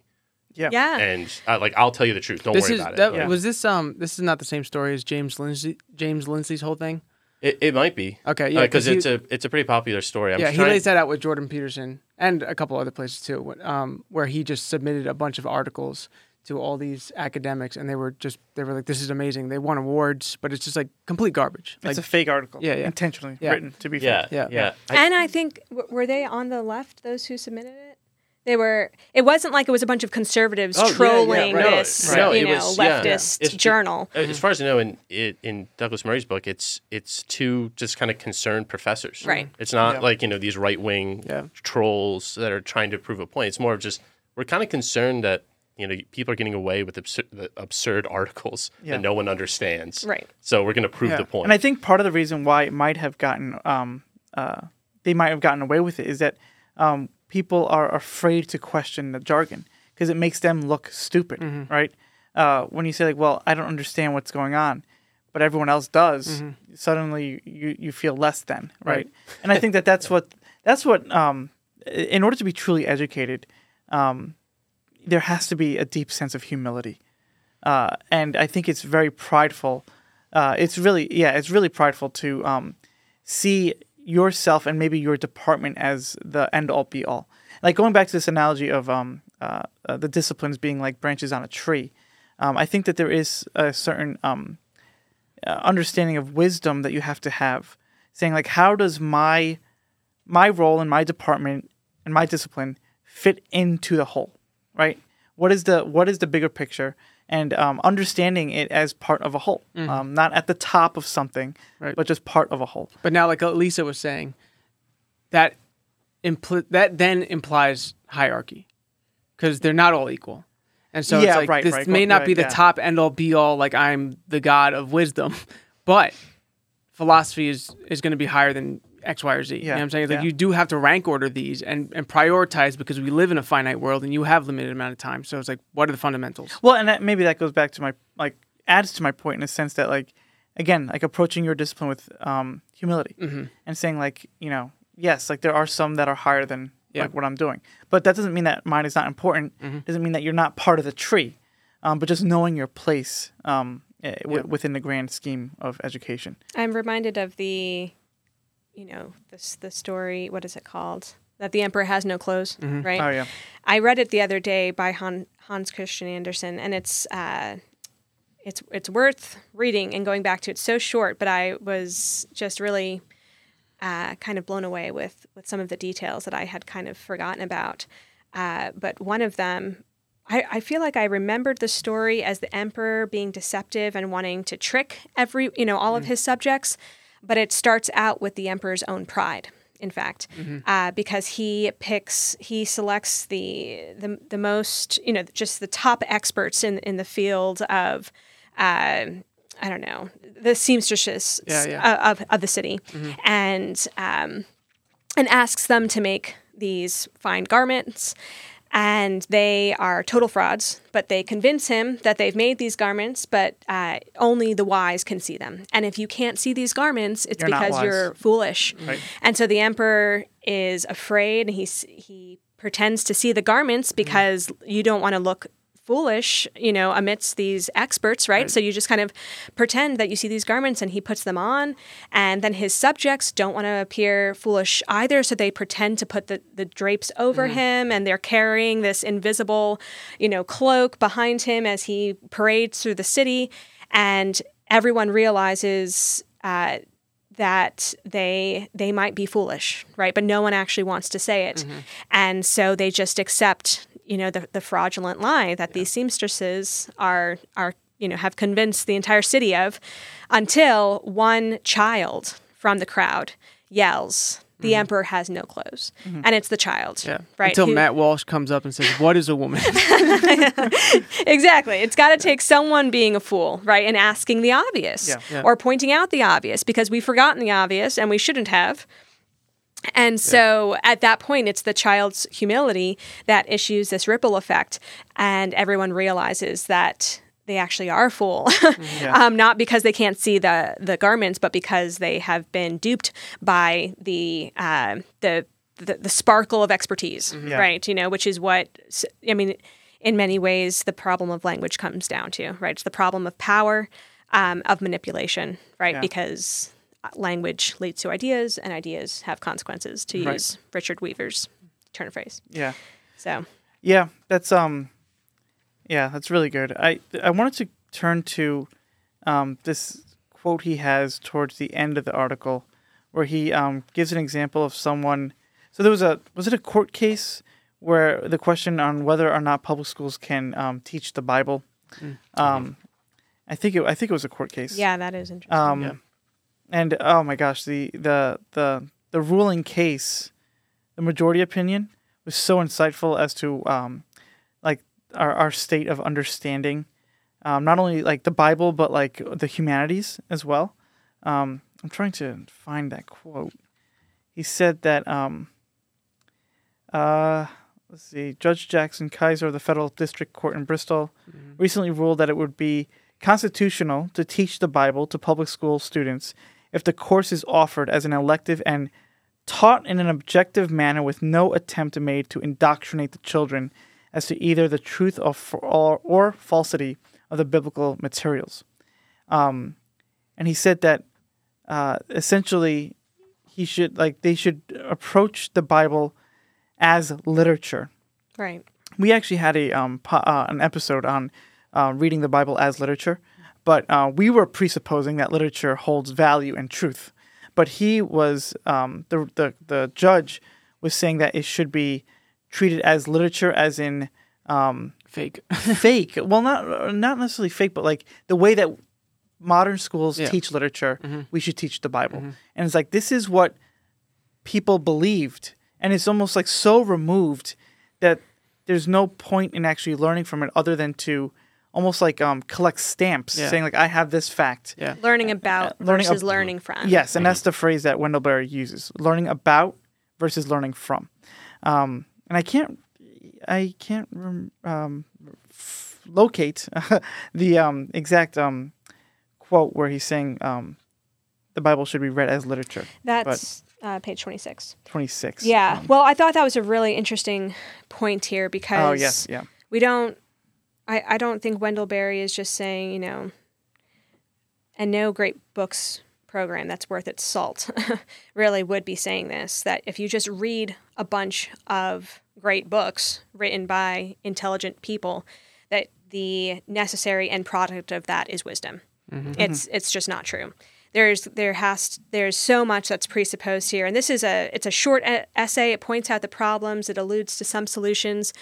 Yeah. Yeah. and uh, like I'll tell you the truth. Don't This worry is about that, it. Yeah. was this um this is not the same story as James Lindsay James Lindsay's whole thing. It, it might be. Okay, yeah, because 'cause he- it's a it's a pretty popular story. I'm yeah, just he trying- lays that out with Jordan Peterson and a couple other places too, um, where he just submitted a bunch of articles to all these academics, and they were just they were like, "This is amazing." They won awards, but it's just like complete garbage. Like, It's a fake article. Yeah, yeah. Intentionally Yeah. written to be Yeah, fake. yeah, Yeah. I- and I think were they on the left? Those who submitted it, they were. It wasn't like it was a bunch of conservatives Oh, yeah, yeah, trolling right. this, Right. You it know, was- leftist It's- journal. Uh, As far as I know, in it, in Douglas Murray's book, it's it's two just kind of concerned professors. Right. It's not Yeah. like you know these right wing Yeah. trolls that are trying to prove a point. It's more of just we're kind of concerned that you know people are getting away with absurd, the absurd articles Yeah. that no one understands. Right. So we're going to prove Yeah. the point. And I think part of the reason why it might have gotten um, uh, they might have gotten away with it is that um, people are afraid to question the jargon because it makes them look stupid, right? Uh, when you say like, "Well, I don't understand what's going on," but everyone else does, suddenly you you feel less than, right? Right. and I think that that's <laughs> what that's what um, in order to be truly educated, um, there has to be a deep sense of humility uh, and I think it's very prideful. Uh, it's really, yeah, it's really prideful to um, see yourself and maybe your department as the end all be all. Like going back to this analogy of um, uh, uh, the disciplines being like branches on a tree, um, I think that there is a certain um, uh, understanding of wisdom that you have to have, saying like, how does my my role in my department and my discipline fit into the whole, right? What is the what is the bigger picture? And um, understanding it as part of a whole, um, not at the top of something, Right. but just part of a whole. But now, like Lisa was saying, that impl- that then implies hierarchy because they're not all equal, and so Yeah, it's like right, this right, may not be the yeah. top end all be all. Like I'm the god of wisdom, <laughs> but philosophy is is going to be higher than X, Y, or Z. You know Yeah, what I'm saying? It's like yeah. you do have to rank order these and and prioritize because we live in a finite world and you have limited amount of time. So it's like, what are the fundamentals? Well, and that, maybe that goes back to my like adds to my point in a sense that like again like approaching your discipline with um, humility and saying like you know yes like there are some that are higher than Yeah. like what I'm doing, but that doesn't mean that mine is not important. Doesn't mean that you're not part of the tree, um, but just knowing your place um, eh, w- within the grand scheme of education. I'm reminded of the, you know, this the story. What is it called? That the emperor has no clothes, right? Oh yeah, I read it the other day by Han, Hans Christian Andersen, and it's uh, it's it's worth reading and going back to. It's so short, but I was just really uh, kind of blown away with with some of the details that I had kind of forgotten about. Uh, but one of them, I, I feel like I remembered the story as the emperor being deceptive and wanting to trick every you know all of his subjects, but it starts out with the emperor's own pride. In fact, uh, because he picks, he selects the, the the most, you know, just the top experts in in the field of, uh, I don't know, the seamstresses Yeah, yeah. Of, of the city, and um, and asks them to make these fine garments. And they are total frauds, but they convince him that they've made these garments, but uh, only the wise can see them. And if you can't see these garments, it's You're because you're foolish. Right. And so the emperor is afraid, and he he pretends to see the garments because you don't want to look foolish, you know, amidst these experts, right? So you just kind of pretend that you see these garments and he puts them on. And then his subjects don't want to appear foolish either. So they pretend to put the, the drapes over him and they're carrying this invisible, you know, cloak behind him as he parades through the city. And everyone realizes, uh, that they they might be foolish, right? But no one actually wants to say it, and so they just accept, you know, the, the fraudulent lie that these seamstresses are are you know have convinced the entire city of, until one child from the crowd yells, "The mm-hmm. emperor has no clothes," mm-hmm. and it's the child, Yeah. right? Until who- Matt Walsh comes up and says, "What is a woman?" <laughs> <laughs> exactly. It's got to take someone being a fool, right, and asking the obvious Yeah. Yeah. or pointing out the obvious because we've forgotten the obvious and we shouldn't have. And so at that point, it's the child's humility that issues this ripple effect, and everyone realizes that they actually are a fool, <laughs> um, not because they can't see the the garments, but because they have been duped by the uh, the, the the sparkle of expertise, Yeah. right? You know, which is what I mean. In many ways, the problem of language comes down to right. It's the problem of power, um, of manipulation, right? Yeah. Because language leads to ideas, and ideas have consequences. To Right. use Richard Weaver's turn of phrase. Yeah. So Yeah, that's um, yeah, that's really good. I I wanted to turn to um, this quote he has towards the end of the article, where he um, gives an example of someone. So there was a was it a court case where the question on whether or not public schools can um, teach the Bible. Um, I think it I think it was a court case. yeah, that is interesting. Um, Yeah. And oh my gosh, the the the the ruling case, the majority opinion was so insightful as to um, like our our state of understanding, um, not only like the Bible but like the humanities as well. Um, I'm trying to find that quote. He said that um, uh, let's see, Judge Jackson Kiser of the Federal District Court in Bristol recently ruled that it would be constitutional to teach the Bible to public school students if the course is offered as an elective and taught in an objective manner with no attempt made to indoctrinate the children as to either the truth of or, or falsity of the biblical materials. Um, and he said that uh, essentially he should like they should approach the Bible as literature right. we actually had a um po- uh, an episode on uh, reading the Bible as literature, but uh, we were presupposing that literature holds value and truth. But he was um, the the the judge was saying that it should be treated as literature, as in um, Fake. <laughs> fake. Well, not not necessarily fake, but like the way that modern schools Yeah. teach literature, we should teach the Bible. And it's like this is what people believed, and it's almost like so removed that there's no point in actually learning from it other than to almost like um, collect stamps Yeah. saying like I have this fact. Yeah. Learning about uh, learning versus ab- learning from. Yes, and that's the phrase that Wendell Berry uses: learning about versus learning from. Um, and I can't, I can't rem- um, f- locate <laughs> the um, exact um, quote where he's saying um, the Bible should be read as literature. That's uh, page 26. Twenty six. Yeah. well, I thought that was a really interesting point here because Oh yes, yeah. we don't I, I don't think Wendell Berry is just saying, you know, and no great books program that's worth its salt <laughs> really would be saying this that if you just read a bunch of great books written by intelligent people that the necessary end product of that is wisdom. Mm-hmm. It's mm-hmm. it's just not true there's there has there's so much that's presupposed here and this is a it's a short essay it points out the problems it alludes to some solutions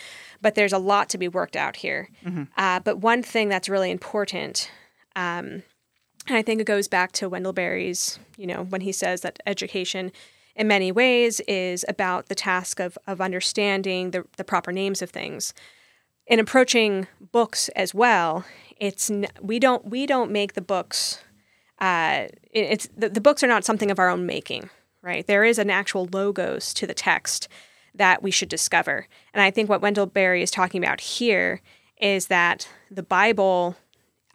but there's a lot to be worked out here uh, but one thing that's really important um, and I think it goes back to Wendell Berry's, you know, when he says that education in many ways is about the task of, of understanding the, the proper names of things. In approaching books as well, it's n- we don't we don't make the books. Uh, it- it's the, the books are not something of our own making, right? There is an actual logos to the text that we should discover, and I think what Wendell Berry is talking about here is that the Bible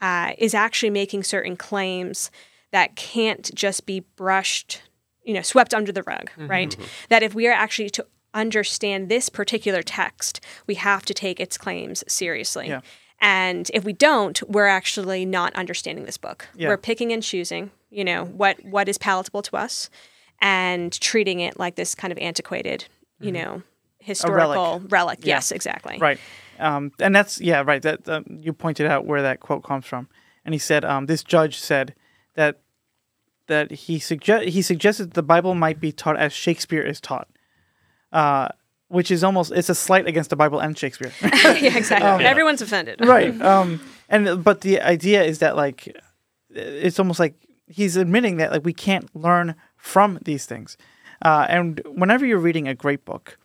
uh, is actually making certain claims that can't just be brushed, you know, swept under the rug, right? That if we are actually to understand this particular text, we have to take its claims seriously. Yeah. And if we don't, we're actually not understanding this book. Yeah. We're picking and choosing, you know, what what is palatable to us and treating it like this kind of antiquated, you know, historical relic. Yeah. Yes, exactly. Right. Um, and that's yeah, right. That you pointed out where that quote comes from, and he said um, this judge said that that he suggest he suggested the Bible might be taught as Shakespeare is taught, uh, which is almost it's a slight against the Bible and Shakespeare. <laughs> yeah, exactly. <laughs> Everyone's offended. right. <laughs> Um, and but the idea is that like it's almost like he's admitting that like we can't learn from these things. Uh, and whenever you're reading a great book,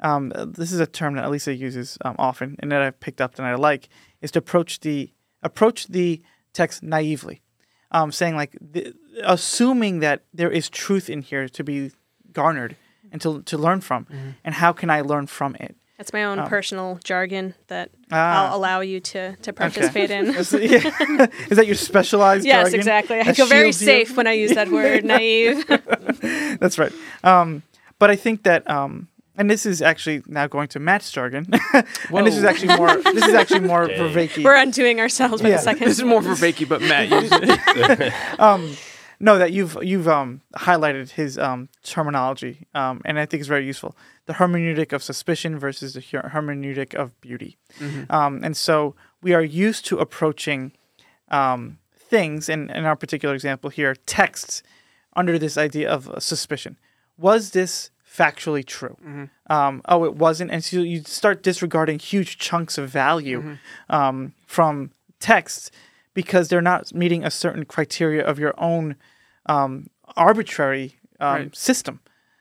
um, this is a term that Elisa uses um, often, and that I've picked up and I like, is to approach the approach the text naively, um, saying like the, assuming that there is truth in here to be garnered and to to learn from, and how can I learn from it? That's my own personal jargon that. Ah. I'll allow you to, to participate in. <laughs> Is, yeah. is that your specialized? yes, jargon exactly. I feel very shields you? safe when I use that word, <laughs> naive. <laughs> That's right. Um, but I think that, um, and this is actually now going to Matt's jargon, and this is actually more. This is actually more Dang. for We're undoing ourselves for Yeah. a second. This is more for but Matt uses it. No, that you've you've um, highlighted his um, terminology, um, and I think it's very useful. The hermeneutic of suspicion versus the her- hermeneutic of beauty, um, and so we are used to approaching um, things, and in our particular example here, texts, under this idea of uh, suspicion. Was this factually true? Um, oh, it wasn't, and so you start disregarding huge chunks of value um, from texts because they're not meeting a certain criteria of your own um, arbitrary um, Right. system.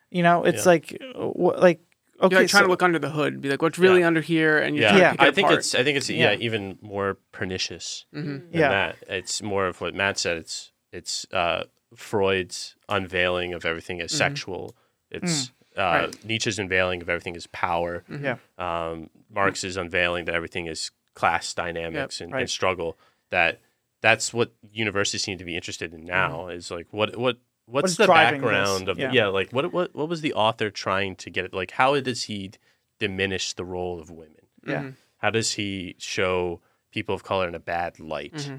You know, it's Yeah. like, uh, wh- like okay, You're like trying so- to look under the hood, be like, what's really Yeah. under here, and you Yeah, try to Yeah. I think apart. it's I think it's yeah, Yeah. even more pernicious than Yeah. that. It's more of what Matt said. It's it's uh, Freud's unveiling of everything as sexual. It's uh, Right. Nietzsche's unveiling of everything as power. yeah, Um, Marx's unveiling that everything is class dynamics and, right. and struggle. That that's what universities seem to be interested in now. Is like what what what's is the background this? of Yeah. yeah. like what what what was the author trying to get? Like how does he diminish the role of women? yeah, how does he show people of color in a bad light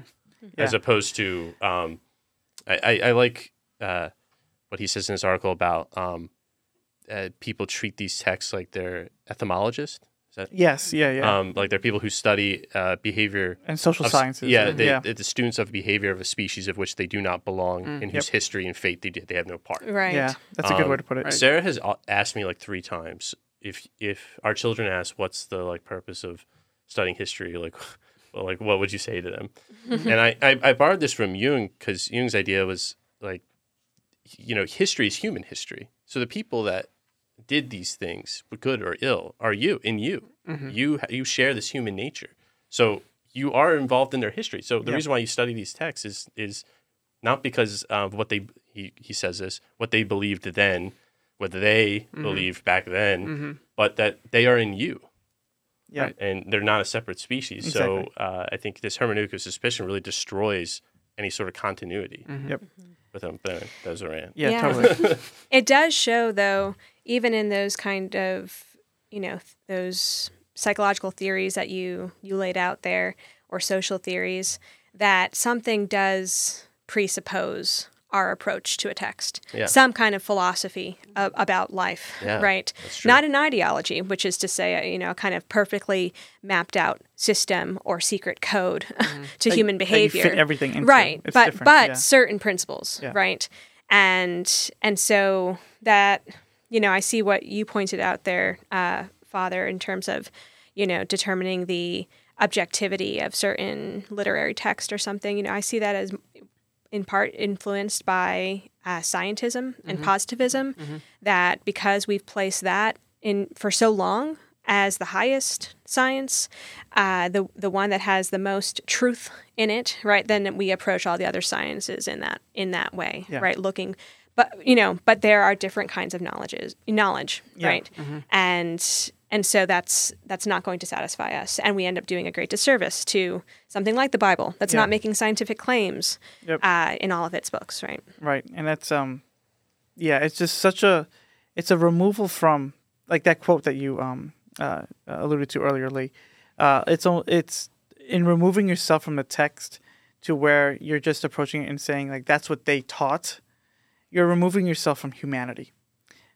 as Yeah. opposed to um, I, I, I like uh, what he says in his article about um, uh, people treat these texts like they're etymologists is that yes, yeah, yeah, um, like they're people who study uh, behavior and social of- sciences. yeah, they, yeah, they're the students of behavior of a species of which they do not belong in whose history and fate they, they have no part right. yeah. That's a good Um, way to put it. Sarah has asked me like three times if if our children ask what's the like purpose of studying history, like <laughs> well, like what would you say to them? <laughs> and I, I I borrowed this from Jung because Jung's idea was like you know history is human history. So the people that did these things, good or ill, are you in you. Mm-hmm. You you share this human nature. So you are involved in their history. So the Yeah. reason why you study these texts is is not because of what they he, he says this what they believed then what they mm-hmm. believed back then mm-hmm. but that they are in you yeah, Right. and they're not a separate species Exactly. so uh, i think this hermeneutic of suspicion really destroys any sort of continuity Yep. with them but anyway, those are Ann. yeah, Yeah. totally. <laughs> It does show, though, even in those kind of, you know, th- those psychological theories that you you laid out there, or social theories, that something does presuppose our approach to a text. Yeah. Some kind of philosophy a- about life, Yeah, right? Not an ideology, which is to say, a, you know, a kind of perfectly mapped out system or secret code <laughs> mm-hmm. to human That you behavior. fit everything into. right It's but different, but yeah. certain principles right and and so that you know i see what you pointed out there uh, father in terms of you know determining the objectivity of certain literary text or something you know i see that as in part influenced by uh, scientism and positivism that because we've placed that in for so long as the highest science, uh, the the one that has the most truth in it, right? Then we approach all the other sciences in that in that way, Yeah. right? Looking, but you know, but there are different kinds of knowledges, knowledge, Yeah. right? And and so that's that's not going to satisfy us, and we end up doing a great disservice to something like the Bible that's Yeah. not making scientific claims Yep. uh, in all of its books, right? right and that's um yeah it's just such a it's a removal from like that quote that you um uh, alluded to earlier, Lee. Uh, it's it's in removing yourself from the text to where you're just approaching it and saying like that's what they taught. You're removing yourself from humanity,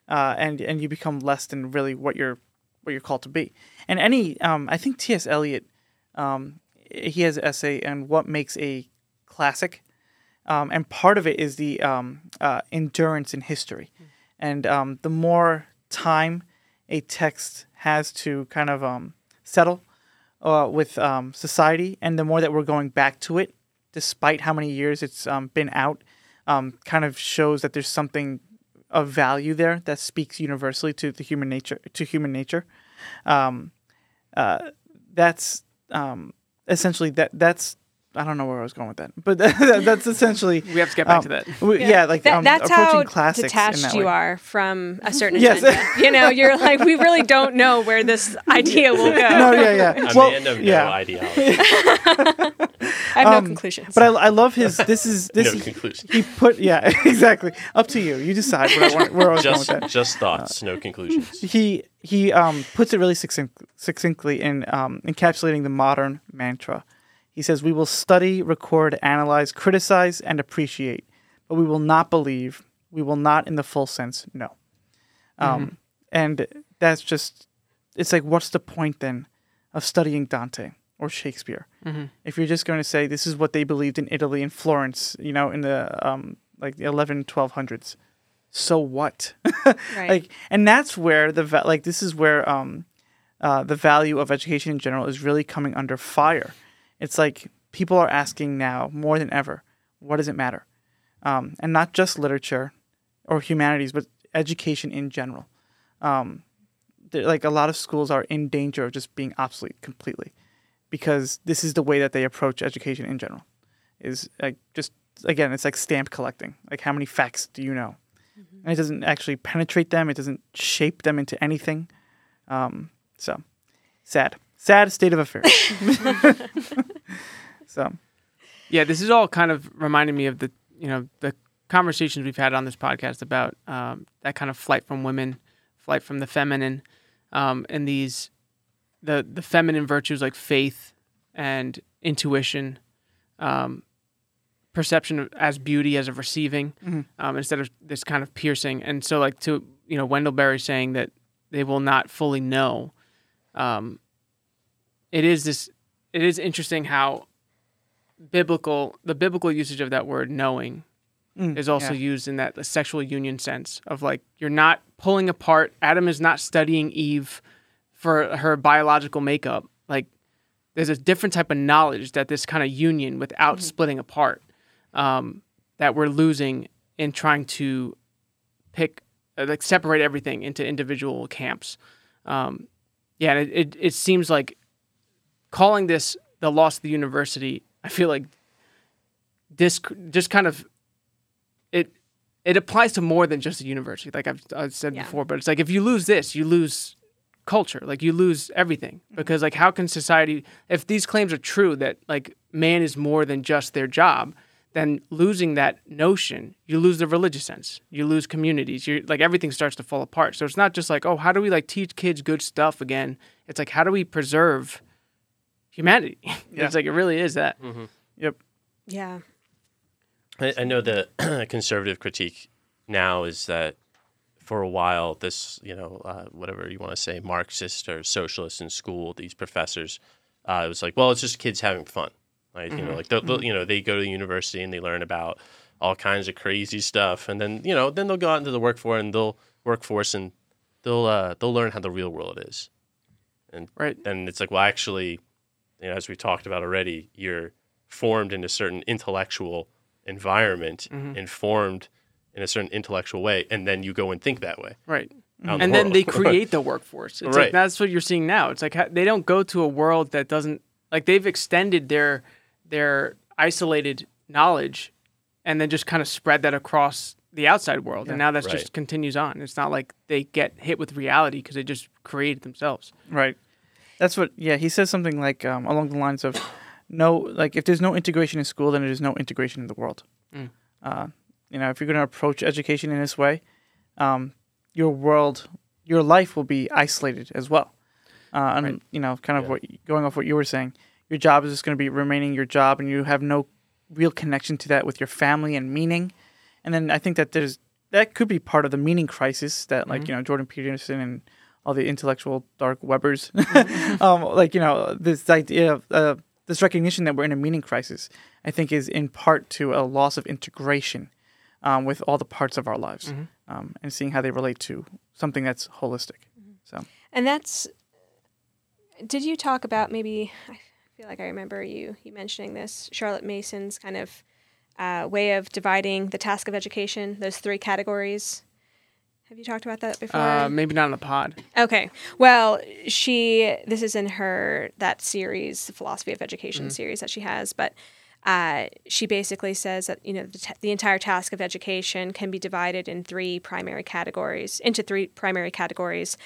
uh, and and you become less than really what you're what you're called to be. And any um, I think T.S. Eliot um, he has an essay on what makes a classic, um, and part of it is the um, uh, endurance in history, and um, the more time a text has to kind of um, settle uh, with um, society, and the more that we're going back to it, despite how many years it's um, been out, um, kind of shows that there's something of value there that speaks universally to the human nature to human nature. Um, uh, that's um, essentially that. That's I don't know where I was going with that, but <laughs> that's essentially <laughs> We have to get back um, to that. we- yeah. like That, um, that's approaching how classics detached that you way. are from a certain Yes. agenda. you know, you're like, we really don't know where this <laughs> idea will go. No, yeah, yeah. A well, man of no yeah. ideology, I have no conclusions. But I, I love his. This is <laughs> this. no conclusion. he put yeah <laughs> exactly up to you. You decide where I want where I was Just, going with that. just thoughts, no conclusions. He he um, puts it really succinct, succinctly in um, encapsulating the modern mantra. He says, "We will study, record, analyze, criticize, and appreciate, but we will not believe. We will not, in the full sense, know." Um, and that's just it's like, what's the point then of studying Dante or Shakespeare if you're just going to say this is what they believed in Italy in Florence, you know, in the um, like the 11, 1200s? So what? <laughs> right. like and that's where the va- like this is where um uh the value of education in general is really coming under fire it's like people are asking now more than ever what does it matter um and not just literature or humanities but education in general um like a lot of schools are in danger of just being obsolete completely because this is the way that they approach education in general is like just again it's like stamp collecting like how many facts do you know and it doesn't actually penetrate them. It doesn't shape them into anything. Um, so sad, sad state of affairs. <laughs> so Yeah, this is all kind of reminding me of the you know the conversations we've had on this podcast about um, that kind of flight from women, flight from the feminine, um, and these the the feminine virtues like faith and intuition, um, perception of, as beauty as of receiving, um, instead of this kind of piercing. And so, like to you know, Wendell Berry saying that they will not fully know. Um, it is this. It is interesting how biblical the biblical usage of that word knowing mm, is also yeah. used in that sexual union sense of like you're not pulling apart adam is not studying eve for her biological makeup like there's a different type of knowledge that this kind of union without splitting apart um, that we're losing in trying to pick uh, like separate everything into individual camps um, yeah it, it, it seems like calling this the loss of the university i feel like this just kind of it it applies to more than just a university like i've, I've said Yeah. before but it's like if you lose this you lose culture. Like you lose everything mm-hmm. because like how can society if these claims are true that like man is more than just their job then losing that notion you lose the religious sense you lose communities you like everything starts to fall apart. So it's not just like oh how do we like teach kids good stuff again? It's like how do we preserve humanity? <laughs> Yeah. it's like it really is that. Mm-hmm. Yep. yeah. I, I know the <clears throat> conservative critique now is that for a while, this, you know, uh, whatever you want to say, Marxist or socialist in school, these professors, uh, it was like, well, it's just kids having fun. Like, you know, like, they'll, they'll- you know, they go to the university and they learn about all kinds of crazy stuff. And then, you know, then they'll go out into the workforce and they'll workforce and they'll, uh, they'll learn how the real world is. And right and it's like, well, actually, you know, as we talked about already, you're formed in a certain intellectual environment, informed in a certain intellectual way, and then you go and think that way. right out in the and then they <laughs> create the workforce. It's like Right. that's what you're seeing now. It's like they don't go to a world that doesn't like they've extended their their isolated knowledge and then just kind of spread that across the outside world. And now that's Right. just continues on. It's not like they get hit with reality because they just created themselves. Right. That's what. Yeah, he says something like um, along the lines of, "No, like if there's no integration in school, then there's no integration in the world." Mm. Uh, you know, if you're going to approach education in this way, um, your world your life will be isolated as well. Uh, and Right. you know, kind of Yeah. what going off what you were saying, your job is just going to be remaining your job, and you have no real connection to that with your family and meaning. And then I think that there's that could be part of the meaning crisis that like you know Jordan Peterson and all the intellectual dark webbers, <laughs> <laughs> um, like you know this idea of uh, this recognition that we're in a meaning crisis. I think is in part to a loss of integration um, with all the parts of our lives, um, and seeing how they relate to something that's holistic. So And that's. Did you talk about maybe? I feel like I remember you you mentioning this. Charlotte Mason's kind of uh, way of dividing the task of education, those three categories. Have you talked about that before? Uh, maybe not in the pod. Okay. Well, she this is in her that series, the philosophy of education series that she has, but uh, she basically says that you know the, t- the entire task of education can be divided in three primary categories into three primary categories,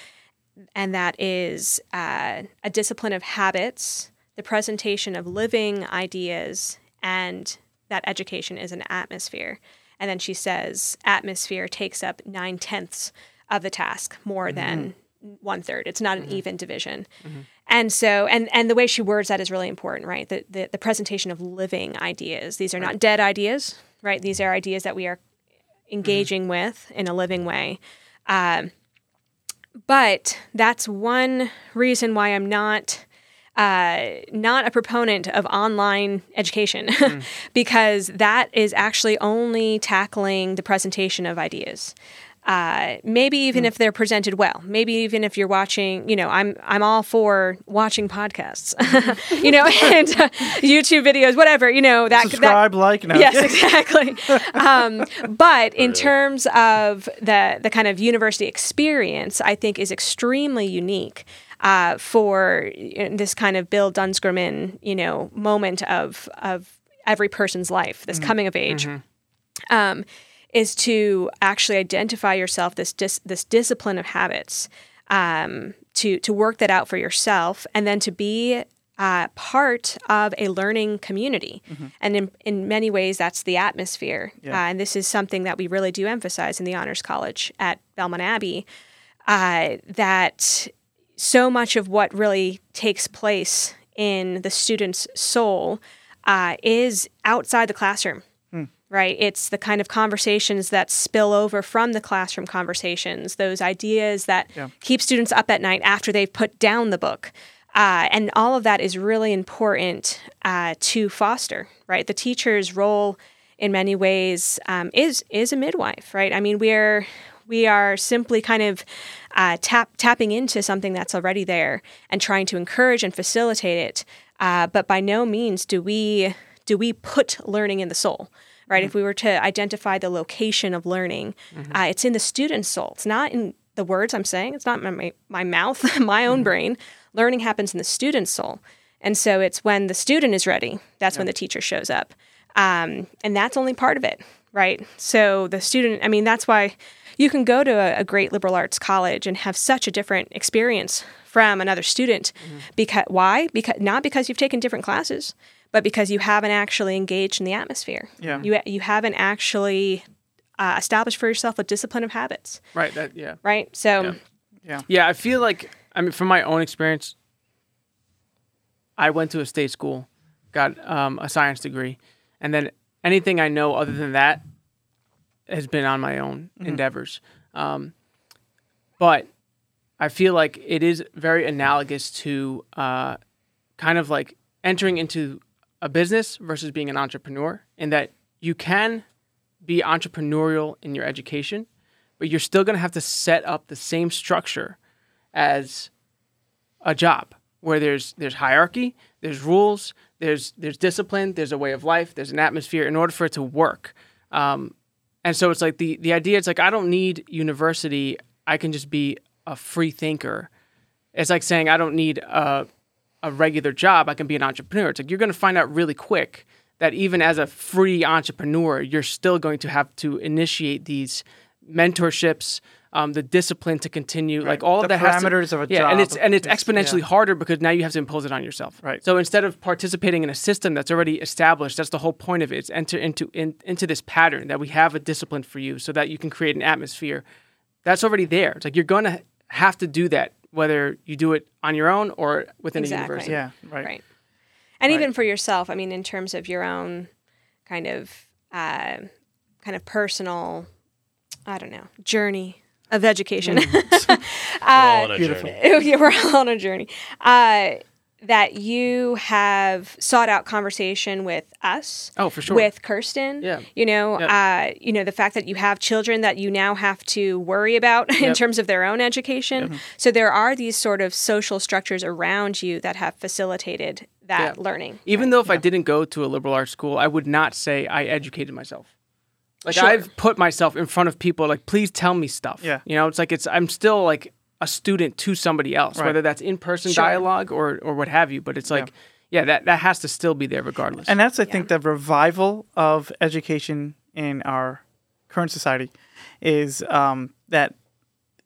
and that is uh, a discipline of habits, the presentation of living ideas, and that education is an atmosphere. And then she says atmosphere takes up nine tenths of the task, more than one third. It's not an even division. And so, and and the way she words that is really important, right? The the, the presentation of living ideas. These are not dead ideas, right? These are ideas that we are engaging with in a living way. Um, but that's one reason why I'm not uh, not a proponent of online education <laughs> because that is actually only tackling the presentation of ideas. Uh, maybe even if they're presented well, maybe even if you're watching, you know, I'm I'm all for watching podcasts, <laughs> you know, <laughs> and uh, YouTube videos, whatever, you know, that that, subscribe, like, no. yes, exactly. um, but in terms of the the kind of university experience, I think is extremely unique uh, for this kind of Bildungsroman, you know, moment of of every person's life, this coming of age. Um, is to actually identify yourself this dis- this discipline of habits um, to to work that out for yourself and then to be uh, part of a learning community. And in, in many ways that's the atmosphere. Uh, and this is something that we really do emphasize in the honors college at belmont abbey uh, that so much of what really takes place in the student's soul uh, is outside the classroom right? It's the kind of conversations that spill over from the classroom conversations, those ideas that keep students up at night after they've put down the book. Uh, and all of that is really important uh, to foster, right? The teacher's role, in many ways, um, is is a midwife, right? I mean, we're we are simply kind of uh, tap tapping into something that's already there and trying to encourage and facilitate it. Uh, but by no means do we do we put learning in the soul right? If we were to identify the location of learning, uh, it's in the student's soul. It's not in the words I'm saying. It's not my my, mouth, <laughs> my own brain. Learning happens in the student's soul, and so it's when the student is ready. That's when the teacher shows up, um, and that's only part of it, right? So the student. I mean, that's why you can go to a, a great liberal arts college and have such a different experience from another student. Because why? Because not because you've taken different classes, but because you haven't actually engaged in the atmosphere. Yeah. You you haven't actually uh, established for yourself a discipline of habits, Right. That yeah. right? So Yeah, yeah. I feel like I mean from my own experience, I went to a state school, got um, a science degree, and then anything I know other than that has been on my own endeavors. Um, but I feel like it is very analogous to uh, kind of like entering into a business versus being an entrepreneur, in that you can be entrepreneurial in your education, but you're still going to have to set up the same structure as a job where there's there's hierarchy, there's rules, there's there's discipline, there's a way of life, there's an atmosphere in order for it to work. Um, and so it's like the the idea. It's like I don't need university. I can just be a free thinker. It's like saying I don't need a a regular job. I can be an entrepreneur. It's like you're going to find out really quick that even as a free entrepreneur, you're still going to have to initiate these mentorships, um, the discipline to continue, like all The of that has to- parameters of a yeah, and it's and it's exponentially yeah. harder because now you have to impose it on yourself. Right. So instead of participating in a system that's already established, that's the whole point of it. It's enter into in, into this pattern that we have a discipline for you, so that you can create an atmosphere that's already there. It's like you're going to have to do that, whether you do it on your own or within Exactly. a university. Yeah, right. Right. And Right. even for yourself, I mean, in terms of your own kind of uh, kind of personal, I don't know, journey of education. <laughs> We're all on a beautiful. journey. <laughs> We're all on a journey. Uh, that you have sought out conversation with us. Oh, for sure. With Kirsten, Yeah. you know, Yep. uh, you know the fact that you have children that you now have to worry about <laughs> in terms of their own education. So there are these sort of social structures around you that have facilitated that Yeah. learning. Even though if I didn't go to a liberal arts school, I would not say I educated myself. Like Sure. I've put myself in front of people like please tell me stuff. Yeah. You know, it's like it's I'm still like a student to somebody else, Right. whether that's in person Sure. dialogue or or what have you. But it's like yeah, that, that has to still be there regardless. And that's, I think, the revival of education in our current society is um, that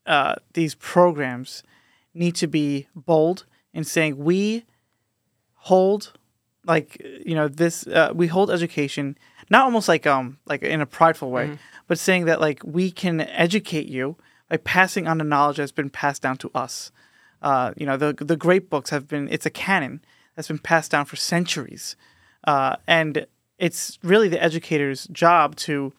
uh, these programs need to be bold in saying we hold, like you know, this uh, we hold education not almost like um like in a prideful way, but saying that like we can educate you by passing on the knowledge that's been passed down to us. Uh, you know, the the great books have been it's a canon that's been passed down for centuries, uh, and it's really the educator's job to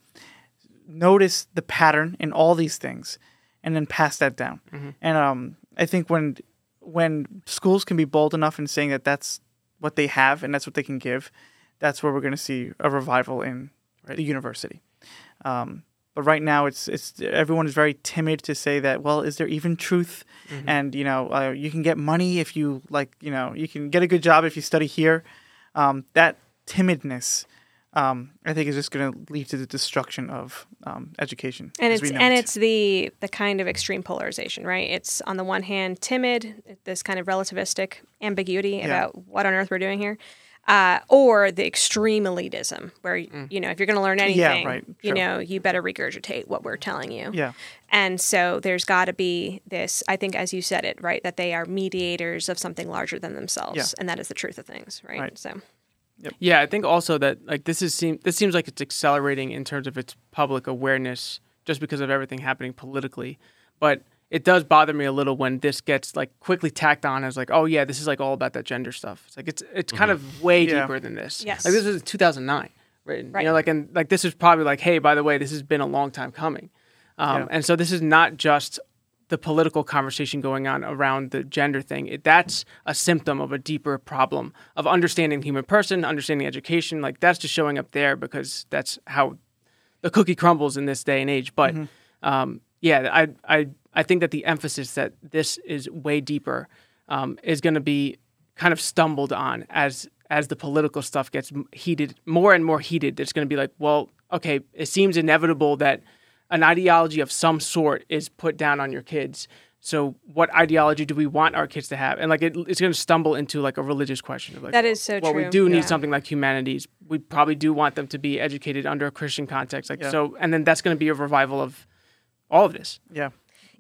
notice the pattern in all these things and then pass that down. And um, I think when when schools can be bold enough in saying that that's what they have and that's what they can give, that's where we're going to see a revival in the university. Um, but right now, it's it's everyone is very timid to say that. Well, is there even truth? And you know, uh, you can get money if you like. You know, you can get a good job if you study here. Um, that timidness, um, I think, is just going to lead to the destruction of um, education. and it's and it. it's the the kind of extreme polarization, right? It's on the one hand timid, this kind of relativistic ambiguity about what on earth we're doing here, uh, or the extreme elitism, where you know if you're going to learn anything, right, you know you better regurgitate what we're telling you. yeah. And so there's got to be this, I think, as you said it, right, that they are mediators of something larger than themselves, Yeah. and that is the truth of things, right? Right. So Yeah, I think also that like this is seem this seems like it's accelerating in terms of its public awareness just because of everything happening politically. But it does bother me a little when this gets like quickly tacked on as like, oh yeah, this is like all about that gender stuff. It's like it's it's kind of way Yeah. deeper than this. Yes. Like this was 2009, right? Right. You know, like and like this is probably like, hey, by the way, this has been a long time coming. Um, Yeah. And so this is not just the political conversation going on around the gender thing. It, that's a symptom of a deeper problem of understanding the human person, understanding education. Like that's just showing up there because that's how the cookie crumbles in this day and age. But um, yeah, I, I I think that the emphasis that this is way deeper um, is going to be kind of stumbled on as as the political stuff gets heated more and more heated. It's going to be like, well, okay, it seems inevitable that an ideology of some sort is put down on your kids. So, what ideology do we want our kids to have? And like, it, it's going to stumble into like a religious question. Of like, That is so well, we do need yeah. something like humanities. We probably do want them to be educated under a Christian context. Like, Yeah. so, and then that's going to be a revival of all of this. Yeah.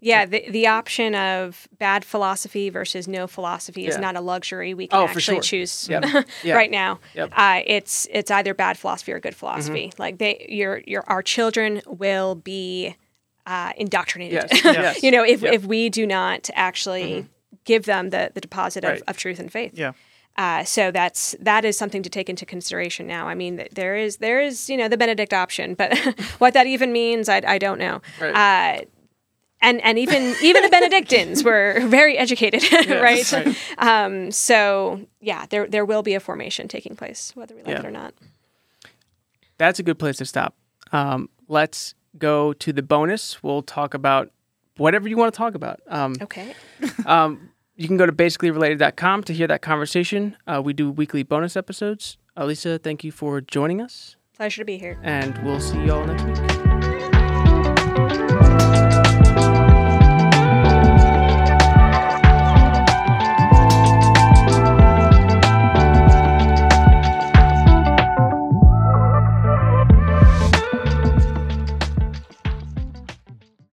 Yeah, the the option of bad philosophy versus no philosophy is Yeah. not a luxury we can Oh, actually sure. choose Yep. <laughs> Yeah. right now. Yep. Uh, it's it's either bad philosophy or good philosophy. Like they, your your our children will be uh, indoctrinated. Yes. <laughs> Yes. you know, if Yep. if we do not actually give them the the deposit of, Right. of truth and faith. Yeah. Uh, so that's that is something to take into consideration now. I mean, there is there is you know the Benedict option, but <laughs> what that even means, I, I don't know. Right. Uh, and and even even the Benedictines <laughs> were very educated, <laughs> right? right. Um, so yeah, there there will be a formation taking place, whether we like Yeah. it or not. That's a good place to stop. Um, let's go to the bonus. We'll talk about whatever you want to talk about. Um, Okay. um, you can go to basicallyrelated.com to hear that conversation. Uh, we do weekly bonus episodes. Elisa, thank you for joining us, Pleasure to be here. and we'll see you all next week.